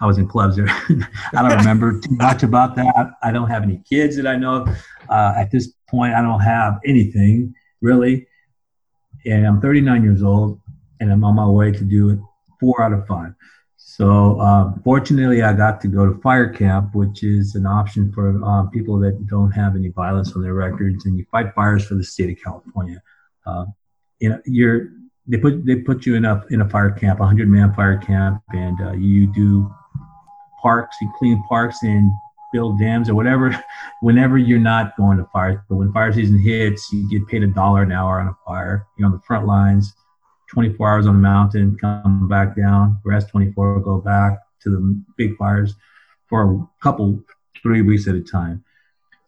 I was in clubs there. I don't remember too much about that. I don't have any kids that I know of. Uh, at this point, I don't have anything really. And I'm 39 years old and I'm on my way to do it four out of five. So uh, fortunately, I got to go to fire camp, which is an option for uh, people that don't have any violence on their records, and you fight fires for the state of California. Uh, you know, you're they put they put you in a in a fire camp, a hundred man fire camp, and uh, you do parks, you clean parks and build dams or whatever, whenever you're not going to fire. But when fire season hits, you get paid a dollar an hour on a fire. You're on the front lines, 24 hours on the mountain, come back down, rest 24, go back to the big fires for a couple, three weeks at a time.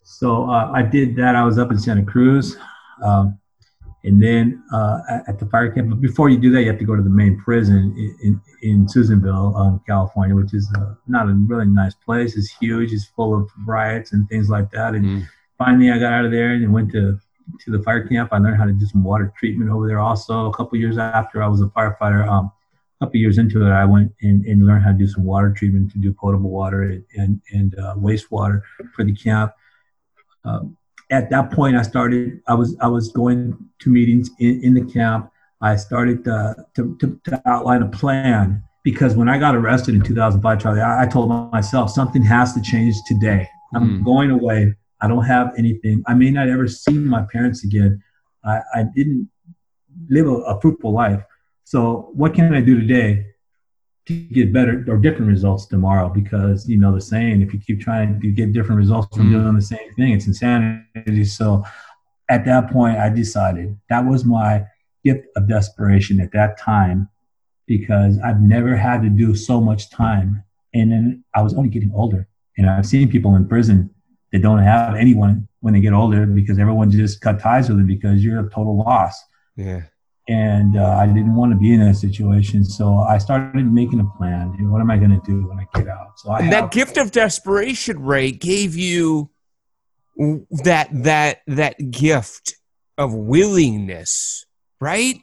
So uh, I did that. I was up in Santa Cruz. Um, and then uh, at the fire camp. But before you do that, you have to go to the main prison in, in, in Susanville, um, California, which is uh, not a really nice place. It's huge. It's full of riots and things like that. And mm. finally, I got out of there and went to to the fire camp. I learned how to do some water treatment over there. Also, a couple years after I was a firefighter, um, a couple years into it, I went and, and learned how to do some water treatment to do potable water and and, and uh, wastewater for the camp. Um, at that point, I started. I was I was going to meetings in, in the camp. I started uh, to, to, to outline a plan because when I got arrested in 2005, Charlie, I, I told myself something has to change today. I'm mm. going away. I don't have anything. I may not ever see my parents again. I, I didn't live a, a, fruitful life. So what can I do today to get better or different results tomorrow? Because you know the saying, if you keep trying to get different results from mm. doing the same thing, it's insanity. So at that point, I decided that was my gift of desperation at that time because I've never had to do so much time. And then I was only getting older. And I've seen people in prison that don't have anyone when they get older because everyone just cut ties with them because you're a total loss. Yeah. And uh, I didn't want to be in that situation. So I started making a plan. what am I going to do when I get out? So I and that gift of desperation, Ray, gave you that that that gift of willingness, right?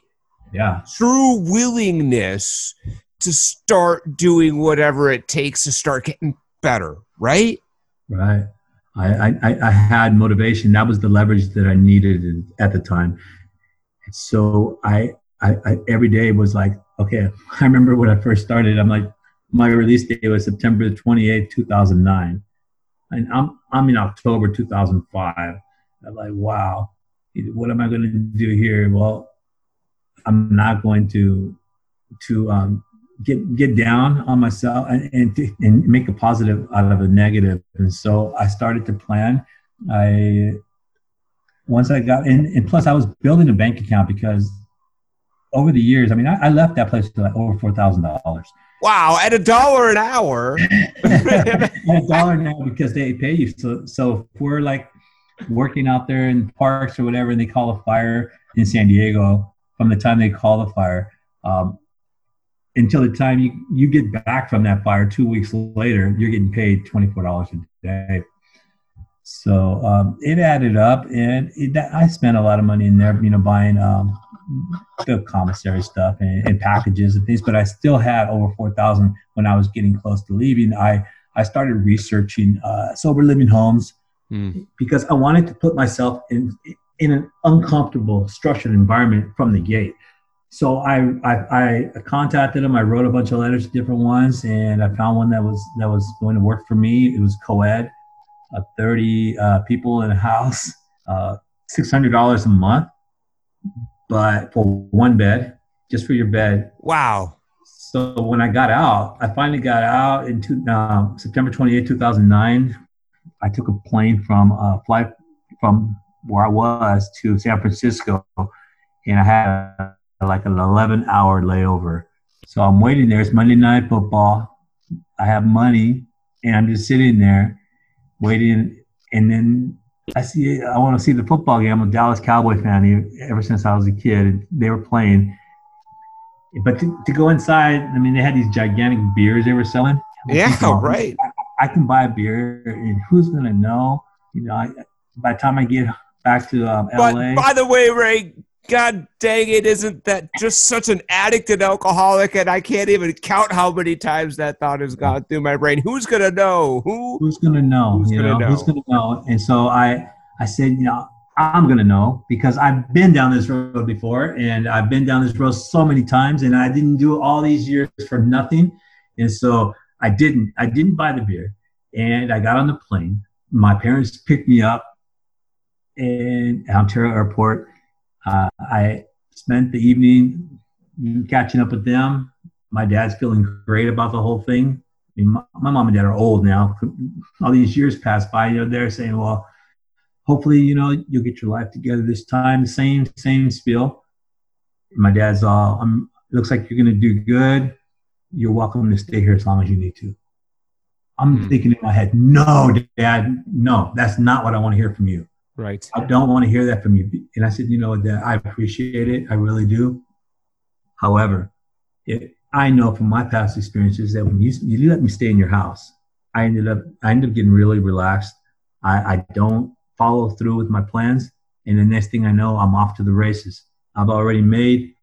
yeah true willingness to start doing whatever it takes to start getting better right right I, I i had motivation. That was the leverage that i needed at the time. So I, I, I every day was like okay i remember when i first started i'm like my release date was september 28 2009 and i'm i'm in october 2005 i'm like wow what am i going to do here? Well I'm not going to to um, get get down on myself and and, and make a positive out of a negative. And so I started to plan. I once I got in, and plus I was building a bank account because over the years, I mean, I, I left that place for like over four thousand dollars. Wow, at a dollar an hour. at a dollar an hour because they pay you. So, so if we're like working out there in parks or whatever, and they call a fire in San Diego, from the time they call the fire um, until the time you, you get back from that fire two weeks later, you're getting paid $24 a day. So um, it added up, and it, I spent a lot of money in there, you know, buying um, the commissary stuff and, and, packages and things. But I still had over four thousand when I was getting close to leaving. I I started researching uh, sober living homes mm. because I wanted to put myself in in an uncomfortable, structured environment from the gate. So I, I, I contacted him. I wrote a bunch of letters, to different ones, and I found one that was that was going to work for me. It was co-ed, uh, 30 uh, people in a house, uh, $600 a month, but for one bed, just for your bed. Wow. So when I got out, I finally got out in two, uh, September 28, 2009. I took a plane from uh, flight from where I was to San Francisco, and I had like an 11 hour layover. So I'm waiting there. It's Monday Night Football. I have money, and I'm just sitting there waiting. And then I see, I want to see the football game. I'm a Dallas Cowboy fan ever since I was a kid. They were playing. But to, to go inside, I mean, they had these gigantic beers they were selling. Yeah, right. I, I, can buy a beer, and who's going to know? You know, I, by the time I get back to um, but LA. By the way, Ray, God dang it, isn't that just such an addict and alcoholic? And I can't even count how many times that thought has gone through my brain. Who's gonna know? Who? Who's gonna know? Who's gonna know, know? Who's gonna know? And so I, I said, you know, I'm gonna know because I've been down this road before, and I've been down this road so many times, and I didn't do all these years for nothing. And so I didn't. I didn't buy the beer, and I got on the plane. My parents picked me up in Ontario Airport. Uh, I spent the evening catching up with them. My dad's feeling great about the whole thing. I mean, my, my mom and dad are old now. All these years pass by. You know, they're saying, "Well, hopefully, you know, you'll get your life together this time." Same, same spiel. My dad's all, "I'm. Looks like you're going to do good. You're welcome to stay here as long as you need to." I'm mm-hmm. thinking in my head, "No, Dad, no, that's not what I want to hear from you." Right. I don't want to hear that from you. And I said, you know, that I appreciate it. I really do. However, it, I know from my past experiences that when you, you let me stay in your house, I ended up, I ended up getting really relaxed. I, I don't follow through with my plans. And the next thing I know, I'm off to the races. I've already made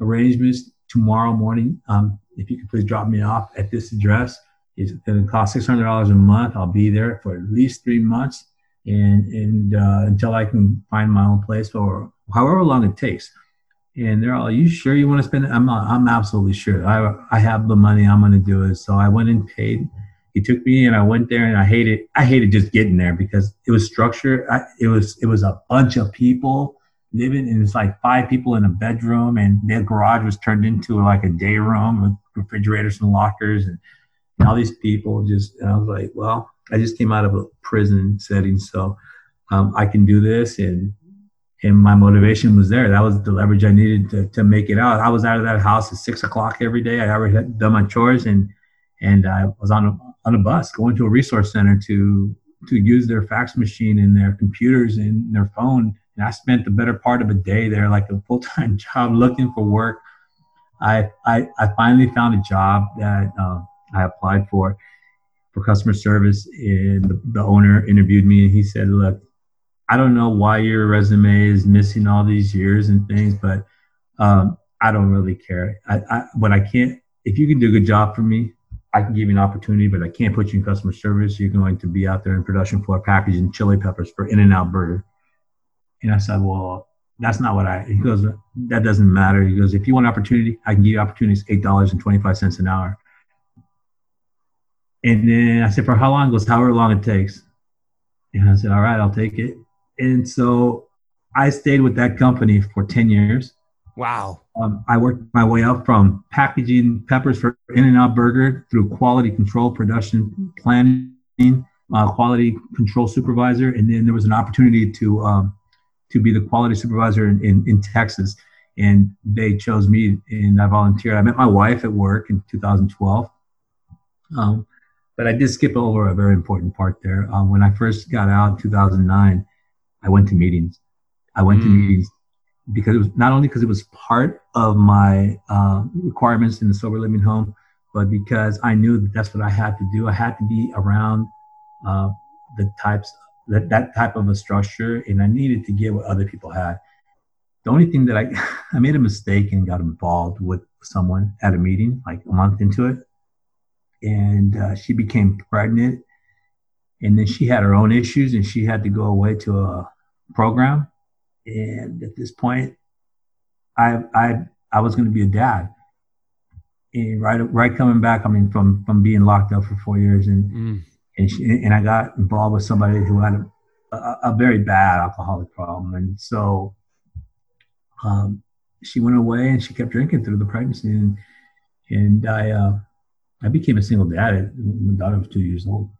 arrangements tomorrow morning. Um, if you could please drop me off at this address, it's going to cost $600 a month. I'll be there for at least three months and, and uh, until I can find my own place or however long it takes. And they're all, are you sure you want to spend it? I'm, I'm absolutely sure. I, I have the money. I'm going to do it. So I went and paid. He took me and I went there and I hated, I hated just getting there because it was structured. I, it was, it was a bunch of people living and it's like five people in a bedroom and their garage was turned into like a day room with refrigerators and lockers and, and all these people just and I was like, well, I just came out of a prison setting, so um, I can do this and and my motivation was there. That was the leverage I needed to, to make it out. I was out of that house at six o'clock every day. I already had done my chores and and I was on a on a bus going to a resource center to to use their fax machine and their computers and their phone and I spent the better part of a day there, like a full time job, looking for work. I, I, I finally found a job that uh, I applied for for customer service, and the, the owner interviewed me, and he said, "Look, I don't know why your resume is missing all these years and things, but um, I don't really care. I, I, but I can't. If you can do a good job for me, I can give you an opportunity, but I can't put you in customer service. You're going to be out there in production floor packaging chili peppers for In-N-Out Burger. And I said, well, that's not what I, he goes, that doesn't matter. He goes, if you want an opportunity, I can give you opportunities, $8.25 an hour. And then I said, for how long? He goes, however long it takes. And I said, all right, I'll take it. And so I stayed with that company for 10 years. Wow. Um, I worked my way up from packaging peppers for In-N-Out Burger through quality control, production planning, uh, quality control supervisor. And then there was an opportunity to um, to be the quality supervisor in, in, in Texas. And they chose me and I volunteered. I met my wife at work in 2012. Um, but I did skip over a very important part there. Um, when I first got out in 2009, I went to meetings. I went mm. to meetings because it was not only because it was part of my uh, requirements in the sober living home, but because I knew that that's what I had to do. I had to be around uh, the types that, that type of a structure and I needed to get what other people had. The only thing that I, I made a mistake and got involved with someone at a meeting like a month into it. And uh, she became pregnant. And then she had her own issues and she had to go away to a program. And at this point, I, I, I was going to be a dad. And right, right coming back, I mean, from, from being locked up for four years and, mm and she, and I got involved with somebody who had a, a, a very bad alcoholic problem, and so um, she went away and she kept drinking through the pregnancy, and and I uh, I became a single dad. My daughter was two years old.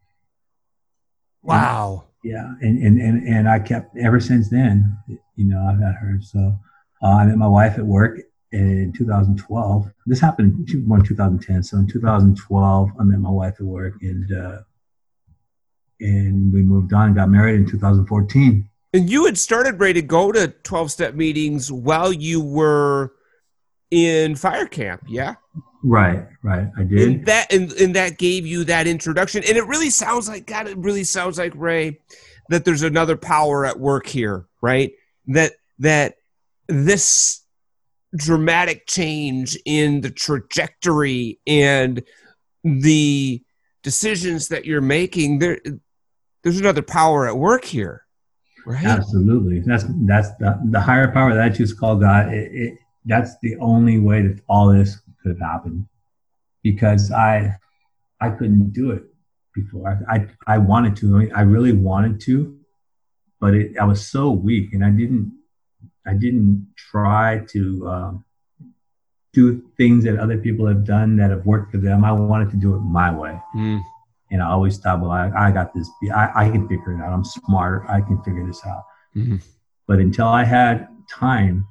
Wow. And, yeah, and, and and and I kept ever since then. You know, I've had her. So uh, I met my wife at work in 2012. This happened. She was born in 2010. So in 2012, I met my wife at work, and uh, and we moved on and got married in 2014. And you had started ready to go to 12 step meetings while you were in fire camp, yeah? Right, right. I did. And that and, and that gave you that introduction. And it really sounds like God, it really sounds like Ray that there's another power at work here, right? That that this dramatic change in the trajectory and the decisions that you're making there there's another power at work here, right? Absolutely. That's that's the, the higher power that I choose to call God. It, it, that's the only way that all this could have happened, because I I couldn't do it before. I I, I wanted to. I, mean, I really wanted to, but it, I was so weak, and I didn't I didn't try to. Um, do things that other people have done that have worked for them. I wanted to do it my way. Mm. And I always thought, well, I, I got this. I, I can figure it out. I'm smart. I can figure this out. Mm-hmm. But until I had time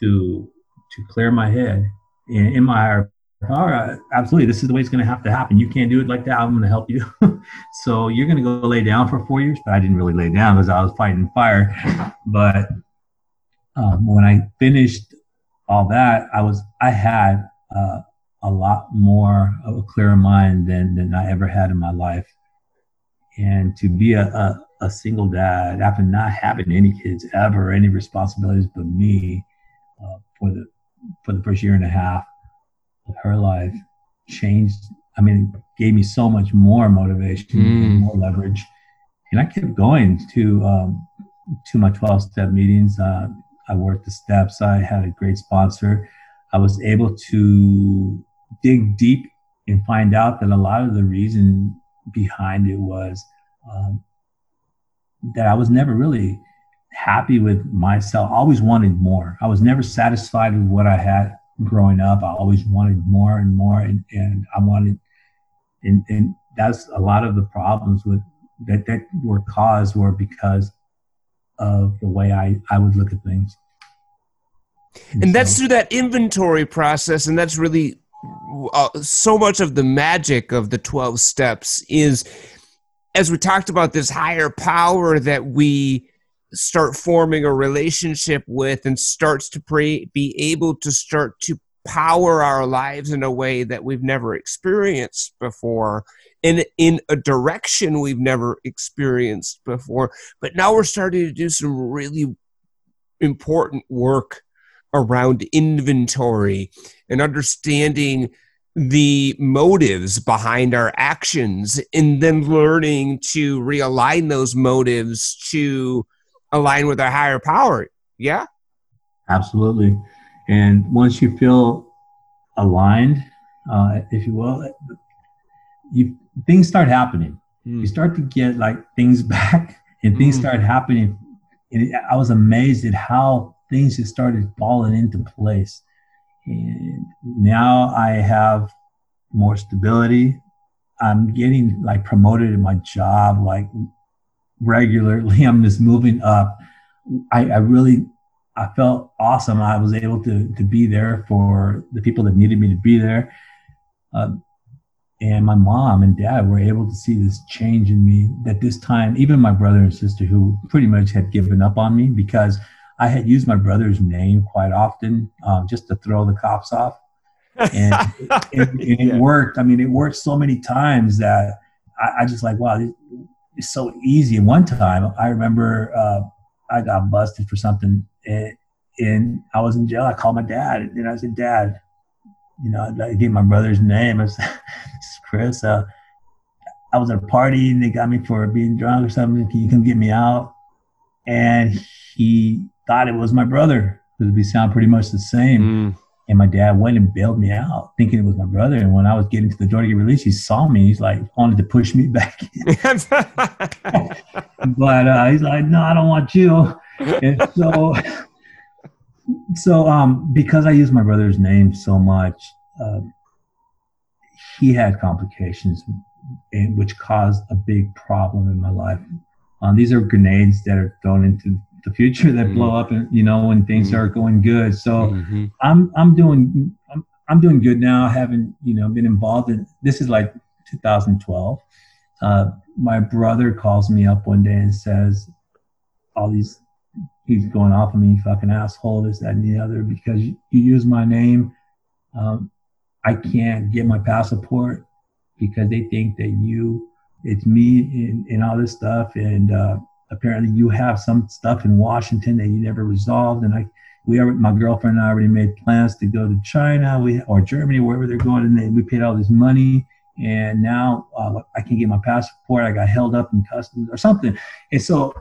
to to clear my head in, my higher power, absolutely, this is the way it's going to have to happen. You can't do it like that. I'm going to help you. so you're going to go lay down for four years. But I didn't really lay down because I was fighting fire. But um, when I finished all that, I was I had uh, a lot more of a clearer mind than, than I ever had in my life. And to be a, a, a single dad after not having any kids ever, any responsibilities but me uh, for the for the first year and a half of her life changed. I mean, gave me so much more motivation, mm. more leverage, and I kept going to um, to my twelve step meetings. Uh, I worked the steps. I had a great sponsor. I was able to dig deep and find out that a lot of the reason behind it was um, that I was never really happy with myself. I always wanted more. I was never satisfied with what I had growing up. I always wanted more and more, and, and I wanted, and, and that's a lot of the problems with that that were caused were because of the way I I would look at things. And, and that's through that inventory process, and that's really uh, so much of the magic of the 12 steps is as we talked about this higher power that we start forming a relationship with and starts to be able to start to power our lives in a way that we've never experienced before in in a direction we've never experienced before. But now we're starting to do some really important work around inventory and understanding the motives behind our actions and then learning to realign those motives to align with our higher power. Yeah? Absolutely. And once you feel aligned, uh, if you will, you things start happening. Mm. You start to get like things back and things mm. start happening. And I was amazed at how things just started falling into place. And now I have more stability. I'm getting like promoted in my job like regularly. I'm just moving up. I, I really I felt awesome. I was able to to be there for the people that needed me to be there. Uh, and my mom and dad were able to see this change in me that this time even my brother and sister who pretty much had given up on me because I had used my brother's name quite often um, just to throw the cops off. And, it, it, it yeah. worked. I mean, it worked so many times that I, I just like, wow, it's so easy. One time I remember uh, I got busted for something and, and, I was in jail. I called my dad and I said, Dad, you know, I gave my brother's name. I said, Chris. Uh, I was at a party and they got me for being drunk or something. Can you come get me out? And he thought it was my brother because we sound pretty much the same. Mm. And my dad went and bailed me out, thinking it was my brother. And when I was getting to the door to get released, he saw me. He's like, wanted to push me back but uh, he's like, no, I don't want you. And so, so um, because I use my brother's name so much, uh, he had complications, which caused a big problem in my life. Um, these are grenades that are thrown into the future that mm-hmm. blow up and you know when things mm-hmm. are going good so mm-hmm. i'm i'm doing I'm, I'm doing good now having you know been involved in this is like 2012 uh, my brother calls me up one day and says all these he's going off of me fucking asshole this that and the other because you, you use my name um, i can't get my passport because they think that you it's me and, and all this stuff and uh, apparently you have some stuff in Washington that you never resolved. And I, we are, my girlfriend and I already made plans to go to China, we or Germany, wherever they're going, and they, we paid all this money. And now uh, I can't get my passport. I got held up in customs or something. And so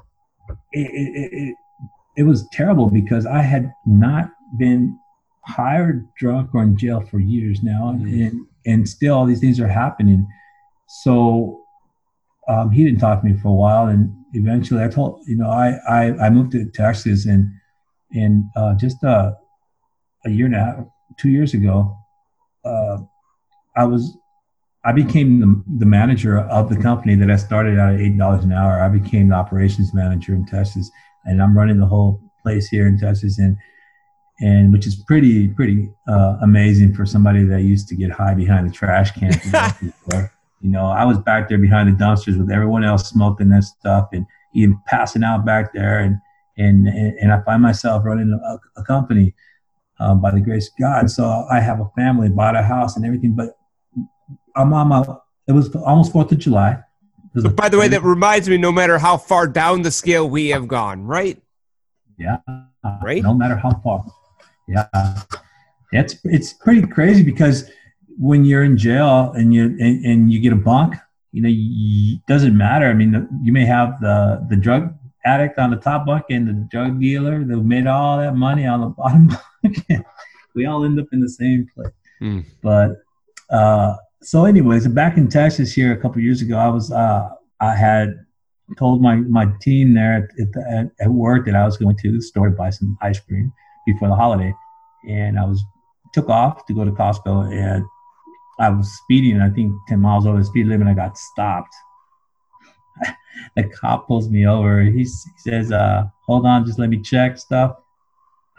it, it, it, it was terrible because I had not been hired, drunk, or in jail for years now, mm-hmm. and and still all these things are happening. So um, he didn't talk to me for a while, and eventually I told you know I I, I moved to Texas and and uh, just uh, a year and a half, two years ago, uh, I was I became the, the manager of the company that I started out at eight dollars an hour. I became the operations manager in Texas, and I'm running the whole place here in Texas, and and which is pretty pretty uh, amazing for somebody that used to get high behind the trash can. You know, I was back there behind the dumpsters with everyone else smoking that stuff and even passing out back there. And and and I find myself running a, a company um, by the grace of God. So I have a family, bought a house and everything. But I'm on my. It was almost Fourth of July, By the way, that reminds me. No matter how far down the scale we have gone, right? Yeah. Right. No matter how far. Yeah. It's it's pretty crazy because when you're in jail and you and, and you get a bunk, you know, it doesn't matter. I mean, the, you may have the the drug addict on the top bunk and the drug dealer that made all that money on the bottom bunk. we all end up in the same place. Mm. But uh, so, anyways, back in Texas here a couple years ago, I was uh, I had told my my team there at, at, at work that I was going to the store to buy some ice cream before the holiday, and I was took off to go to Costco and I was speeding, I think 10 miles over the speed limit. I got stopped. the cop pulls me over. He, he says, uh, hold on, just let me check stuff.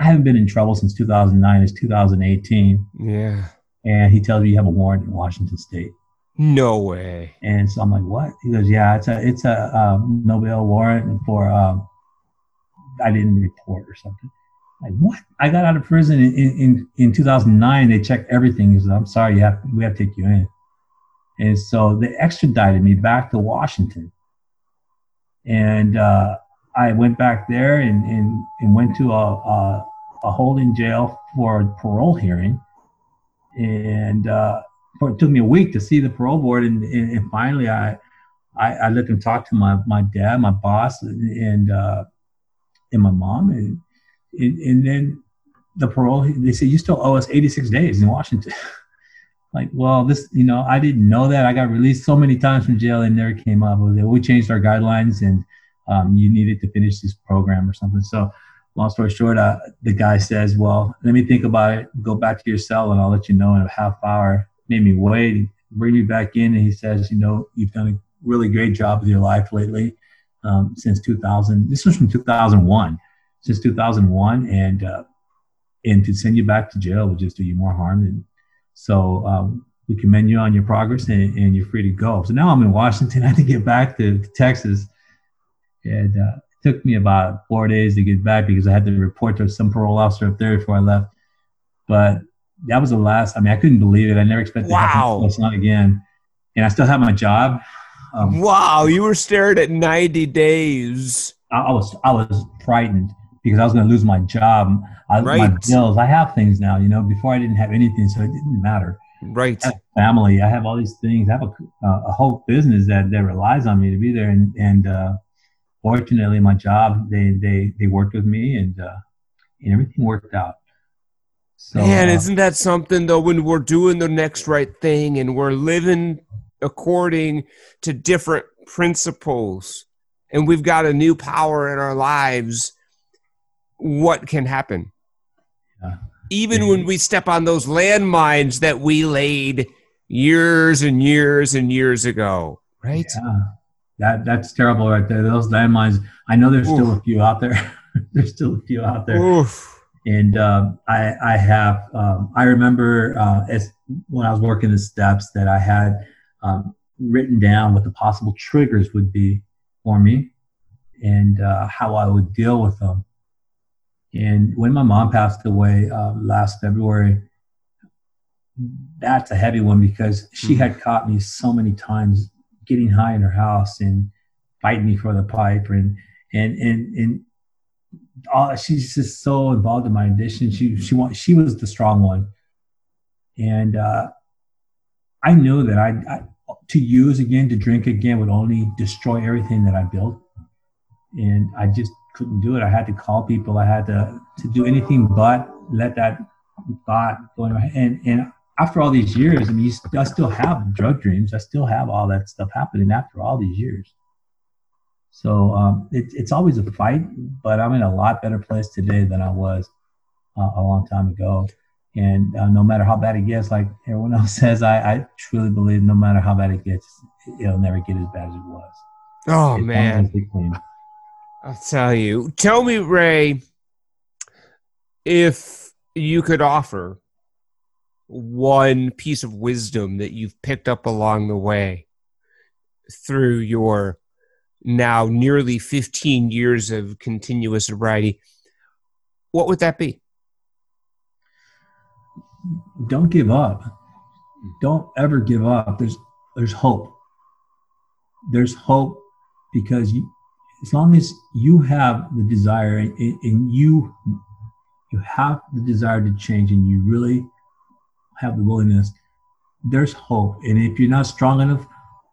I haven't been in trouble since 2009. It's 2018. Yeah. And he tells me you have a warrant in Washington State. No way. And so I'm like, what? He goes, yeah, it's a it's a um, no bail warrant for um, I didn't report or something. Like what? I got out of prison in, in, in 2009. They checked everything. He said, I'm sorry, you have we have to take you in. And so they extradited me back to Washington. And uh, I went back there and, and, and went to a, a, a holding jail for a parole hearing. And uh, it took me a week to see the parole board. And, and, and finally, I, I, I, let them talk to my, my dad, my boss, and, and, uh, and my mom. And, and, and then the parole, they say, you still owe us 86 days in Washington. like, well, this, you know, I didn't know that. I got released so many times from jail and never came up with it. We changed our guidelines and um, you needed to finish this program or something. So, long story short, uh, the guy says, well, let me think about it. Go back to your cell and I'll let you know in a half hour. Made me wait, bring me back in. And he says, you know, you've done a really great job with your life lately um, since 2000. This was from 2001 since 2001, and uh, and to send you back to jail would just do you more harm. And so um, we commend you on your progress, and, and, you're free to go. So now I'm in Washington. I had to get back to, to Texas, and uh, it took me about four days to get back because I had to report to some parole officer up there before I left. But that was the last. I mean, I couldn't believe it. I never expected wow. to happen. not again, and I still have my job. Um, wow, you were stared at 90 days. I, I was I was frightened because I was going to lose my job, I, right. my bills. I have things now, you know. Before I didn't have anything, so it didn't matter. Right. family. I have all these things. I have a, uh, a whole business that that relies on me to be there, and and uh, fortunately, my job they they they worked with me, and uh, and everything worked out. So, Man, uh, isn't that something though? When we're doing the next right thing and we're living according to different principles, and we've got a new power in our lives what can happen. Yeah. Even when we step on those landmines that we laid years and years and years ago, right? Yeah. That that's terrible right there. Those landmines. I know there's Oof. still a few out there. there's still a few out there. Oof. And um, I I have um, I remember uh, as when I was working the steps that I had um, written down what the possible triggers would be for me and uh, how I would deal with them. And when my mom passed away uh, last February, that's a heavy one because she mm-hmm. had caught me so many times getting high in her house and fighting me for the pipe and and and and all, she's just so involved in my addiction. She she want, she was the strong one, and uh, I knew that I, I to use again to drink again would only destroy everything that I built, and I just couldn't do it. I had to call people. I had to to do anything but let that thought go in my head. And and after all these years, I mean, I still have drug dreams. I still have all that stuff happening after all these years. So um, it, it's always a fight, but I'm in a lot better place today than I was uh, a long time ago. And uh, no matter how bad it gets, like everyone else says, I, I truly believe no matter how bad it gets, it'll never get as bad as it was. Oh man! I'll tell you. Tell me, Ray, if you could offer one piece of wisdom that you've picked up along the way through your now nearly 15 years of continuous sobriety, what would that be? Don't give up. Don't ever give up. There's there's hope. there's hope because you, as long as you have the desire and, and you you have the desire to change and you really have the willingness, there's hope. And if you're not strong enough,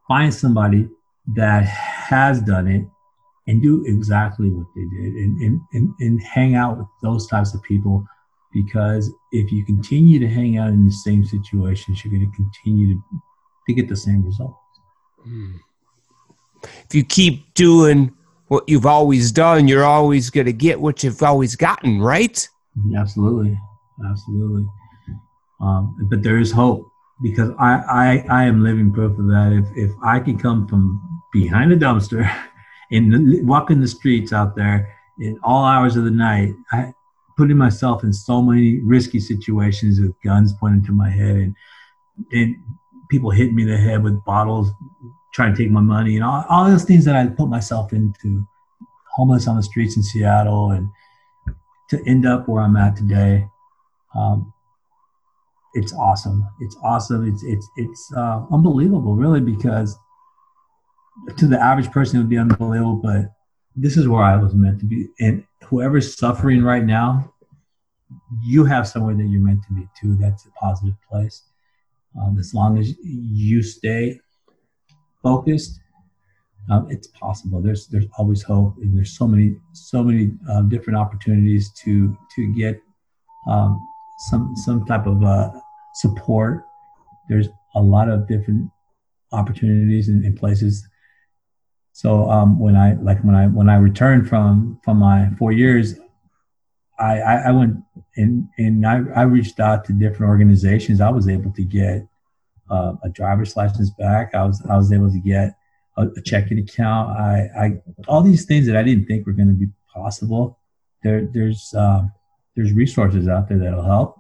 find somebody that has done it and do exactly what they did and, and, and, and hang out with those types of people because if you continue to hang out in the same situations, you're going to continue to, to get the same results. Hmm. If you keep doing what you've always done, you're always going to get what you've always gotten, right? Absolutely, absolutely. Um, but there is hope because I, I I am living proof of that. If if I can come from behind a dumpster and walk in the streets out there in all hours of the night, I putting myself in so many risky situations with guns pointed to my head and and people hitting me in the head with bottles trying to take my money and all, all those things that I put myself into homeless on the streets in Seattle and to end up where I'm at today. Um, it's awesome. It's awesome. It's it's it's uh, unbelievable, really, because to the average person it would be unbelievable, but this is where I was meant to be. And whoever's suffering right now, you have somewhere that you're meant to be too. That's a positive place. Um, as long as you stay focused, um, it's possible. There's there's always hope, and there's so many so many uh, different opportunities to to get um, some some type of uh, support. There's a lot of different opportunities and, places. So um, when I like when I when I returned from from my four years, I I, I went and and I, I reached out to different organizations. I was able to get uh, a driver's license back. I was I was able to get a, a checking account. I, I all these things that I didn't think were going to be possible. There there's uh, there's resources out there that'll help.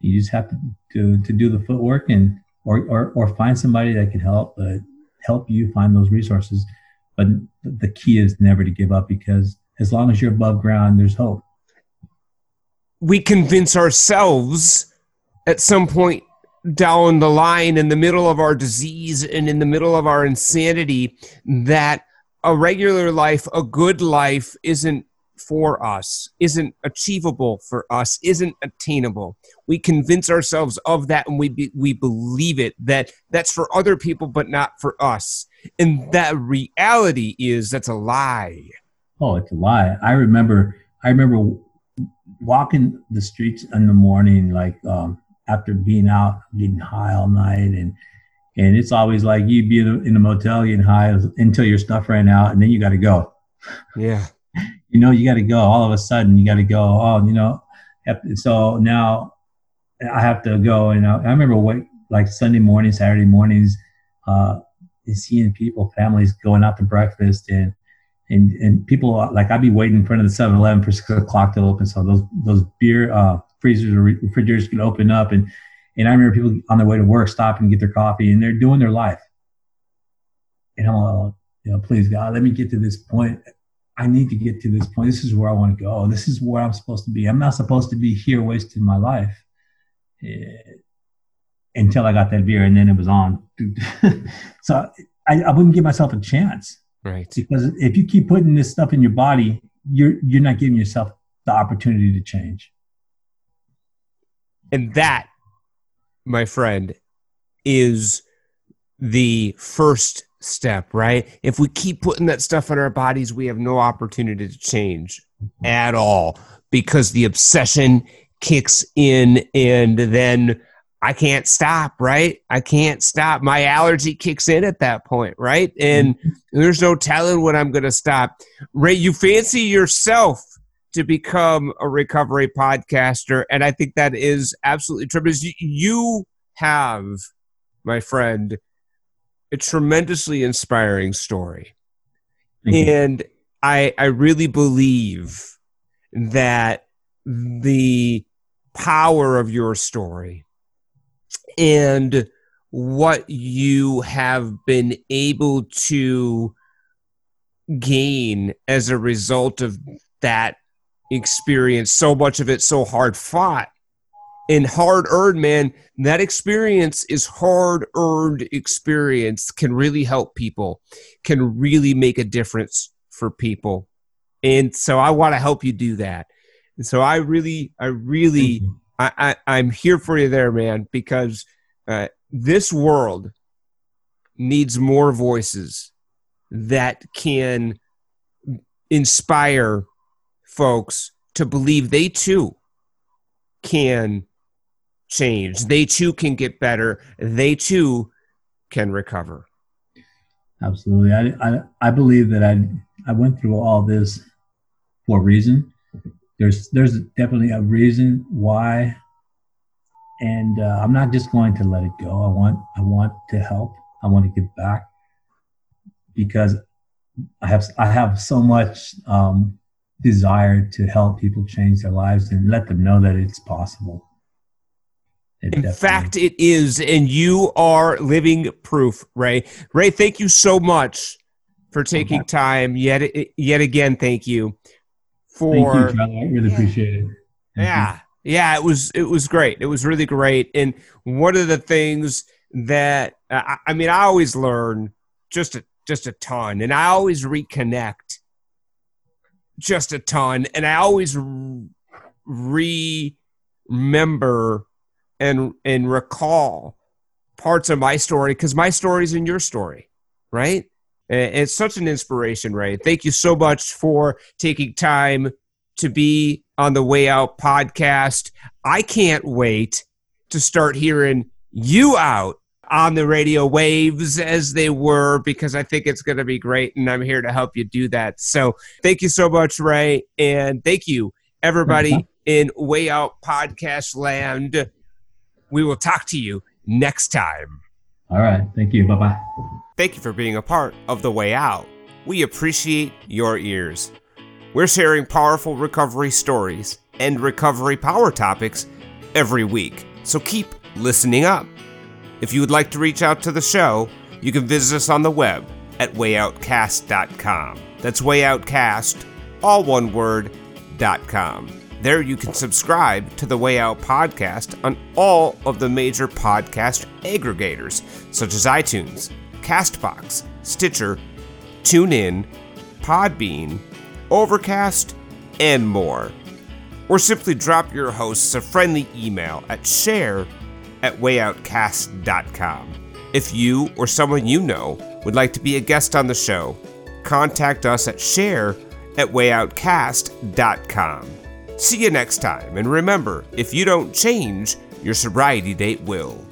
You just have to to, to do the footwork and or, or or find somebody that can help, but help you find those resources. But the key is never to give up because as long as you're above ground, there's hope. We convince ourselves at some point down the line in the middle of our disease and in the middle of our insanity that a regular life, a good life, isn't for us, isn't achievable for us, isn't attainable. We convince ourselves of that and we be, we believe it that that's for other people but not for us. And that reality is that's a lie. Oh, it's a lie. I remember I remember walking the streets in the morning like um, after being out getting high all night. And and it's always like you'd be in a, motel getting high until your stuff ran out and then you got to go. Yeah. You know you got to go. All of a sudden you got to go. Oh you know so now i have to go and i, I remember what like sunday mornings saturday mornings uh seeing people families going out to breakfast and and and people like I'd be waiting in front of the 7-Eleven for six o'clock to open, so those those beer uh, freezers or refrigerators could open up, and and I remember people on their way to work stopping and get their coffee, and they're doing their life. And I'm like, you know, please God, let me get to this point. I need to get to this point. This is where I want to go. This is where I'm supposed to be. I'm not supposed to be here wasting my life. Yeah. Until I got that beer, and then it was on. so I, I wouldn't give myself a chance Right. Because if you keep putting this stuff in your body, you're you're not giving yourself the opportunity to change. And that, my friend, is the first step, right? If we keep putting that stuff in our bodies, we have no opportunity to change at all because the obsession kicks in and then I can't stop, right? I can't stop. My allergy kicks in at that point, right? And mm-hmm. there's no telling when I'm going to stop. Ray, you fancy yourself to become a recovery podcaster, and I think that is absolutely true because you have, my friend, a tremendously inspiring story. And I I really believe that the power of your story and what you have been able to gain as a result of that experience so much of it so hard fought and hard earned, man, that experience is hard earned experience, can really help people, can really make a difference for people. And so I want to help you do that. And so I really, I really, I, I, am here for you there, man, because uh, this world needs more voices that can inspire folks to believe they too can change. They too can get better. They too can recover. Absolutely. I, I, I believe that I, I went through all this for a reason. There's, there's definitely a reason why. And uh, I'm not just going to let it go. I want, I want to help. I want to give back because I have, I have so much um, desire to help people change their lives and let them know that it's possible. It in fact, it is, and you are living proof, Ray. Ray, thank you so much for taking okay. time. Yet, yet again, thank you for. Thank you, I really yeah. appreciate it. Thank yeah, you. yeah, it was it was great. It was really great, and one of the things that uh, I, I mean, I always learn just a just a ton, and I always reconnect just a ton, and I always re- remember and and recall parts of my story because my story is in your story, right? And it's such an inspiration, Ray. Thank you so much for taking time to be on the Way Out podcast. I can't wait to start hearing you out on the radio waves as they were because I think it's going to be great and I'm here to help you do that. So thank you so much, Ray. And thank you, everybody mm-hmm. in Way Out Podcast Land. We will talk to you next time. All right. Thank you. Bye bye. Thank you for being a part of The Way Out. We appreciate your ears. We're sharing powerful recovery stories and recovery power topics every week, so keep listening up. If you would like to reach out to the show, you can visit us on the web at wayoutcast.com. That's wayoutcast, all one word, dot com. There you can subscribe to the Way Out podcast on all of the major podcast aggregators, such as iTunes, Castbox, Stitcher, TuneIn, Podbean, Overcast, and more. Or simply drop your hosts a friendly email at share at wayoutcast.com. If you or someone you know would like to be a guest on the show, contact us at share at wayoutcast.com. See you next time, and remember if you don't change, your sobriety date will.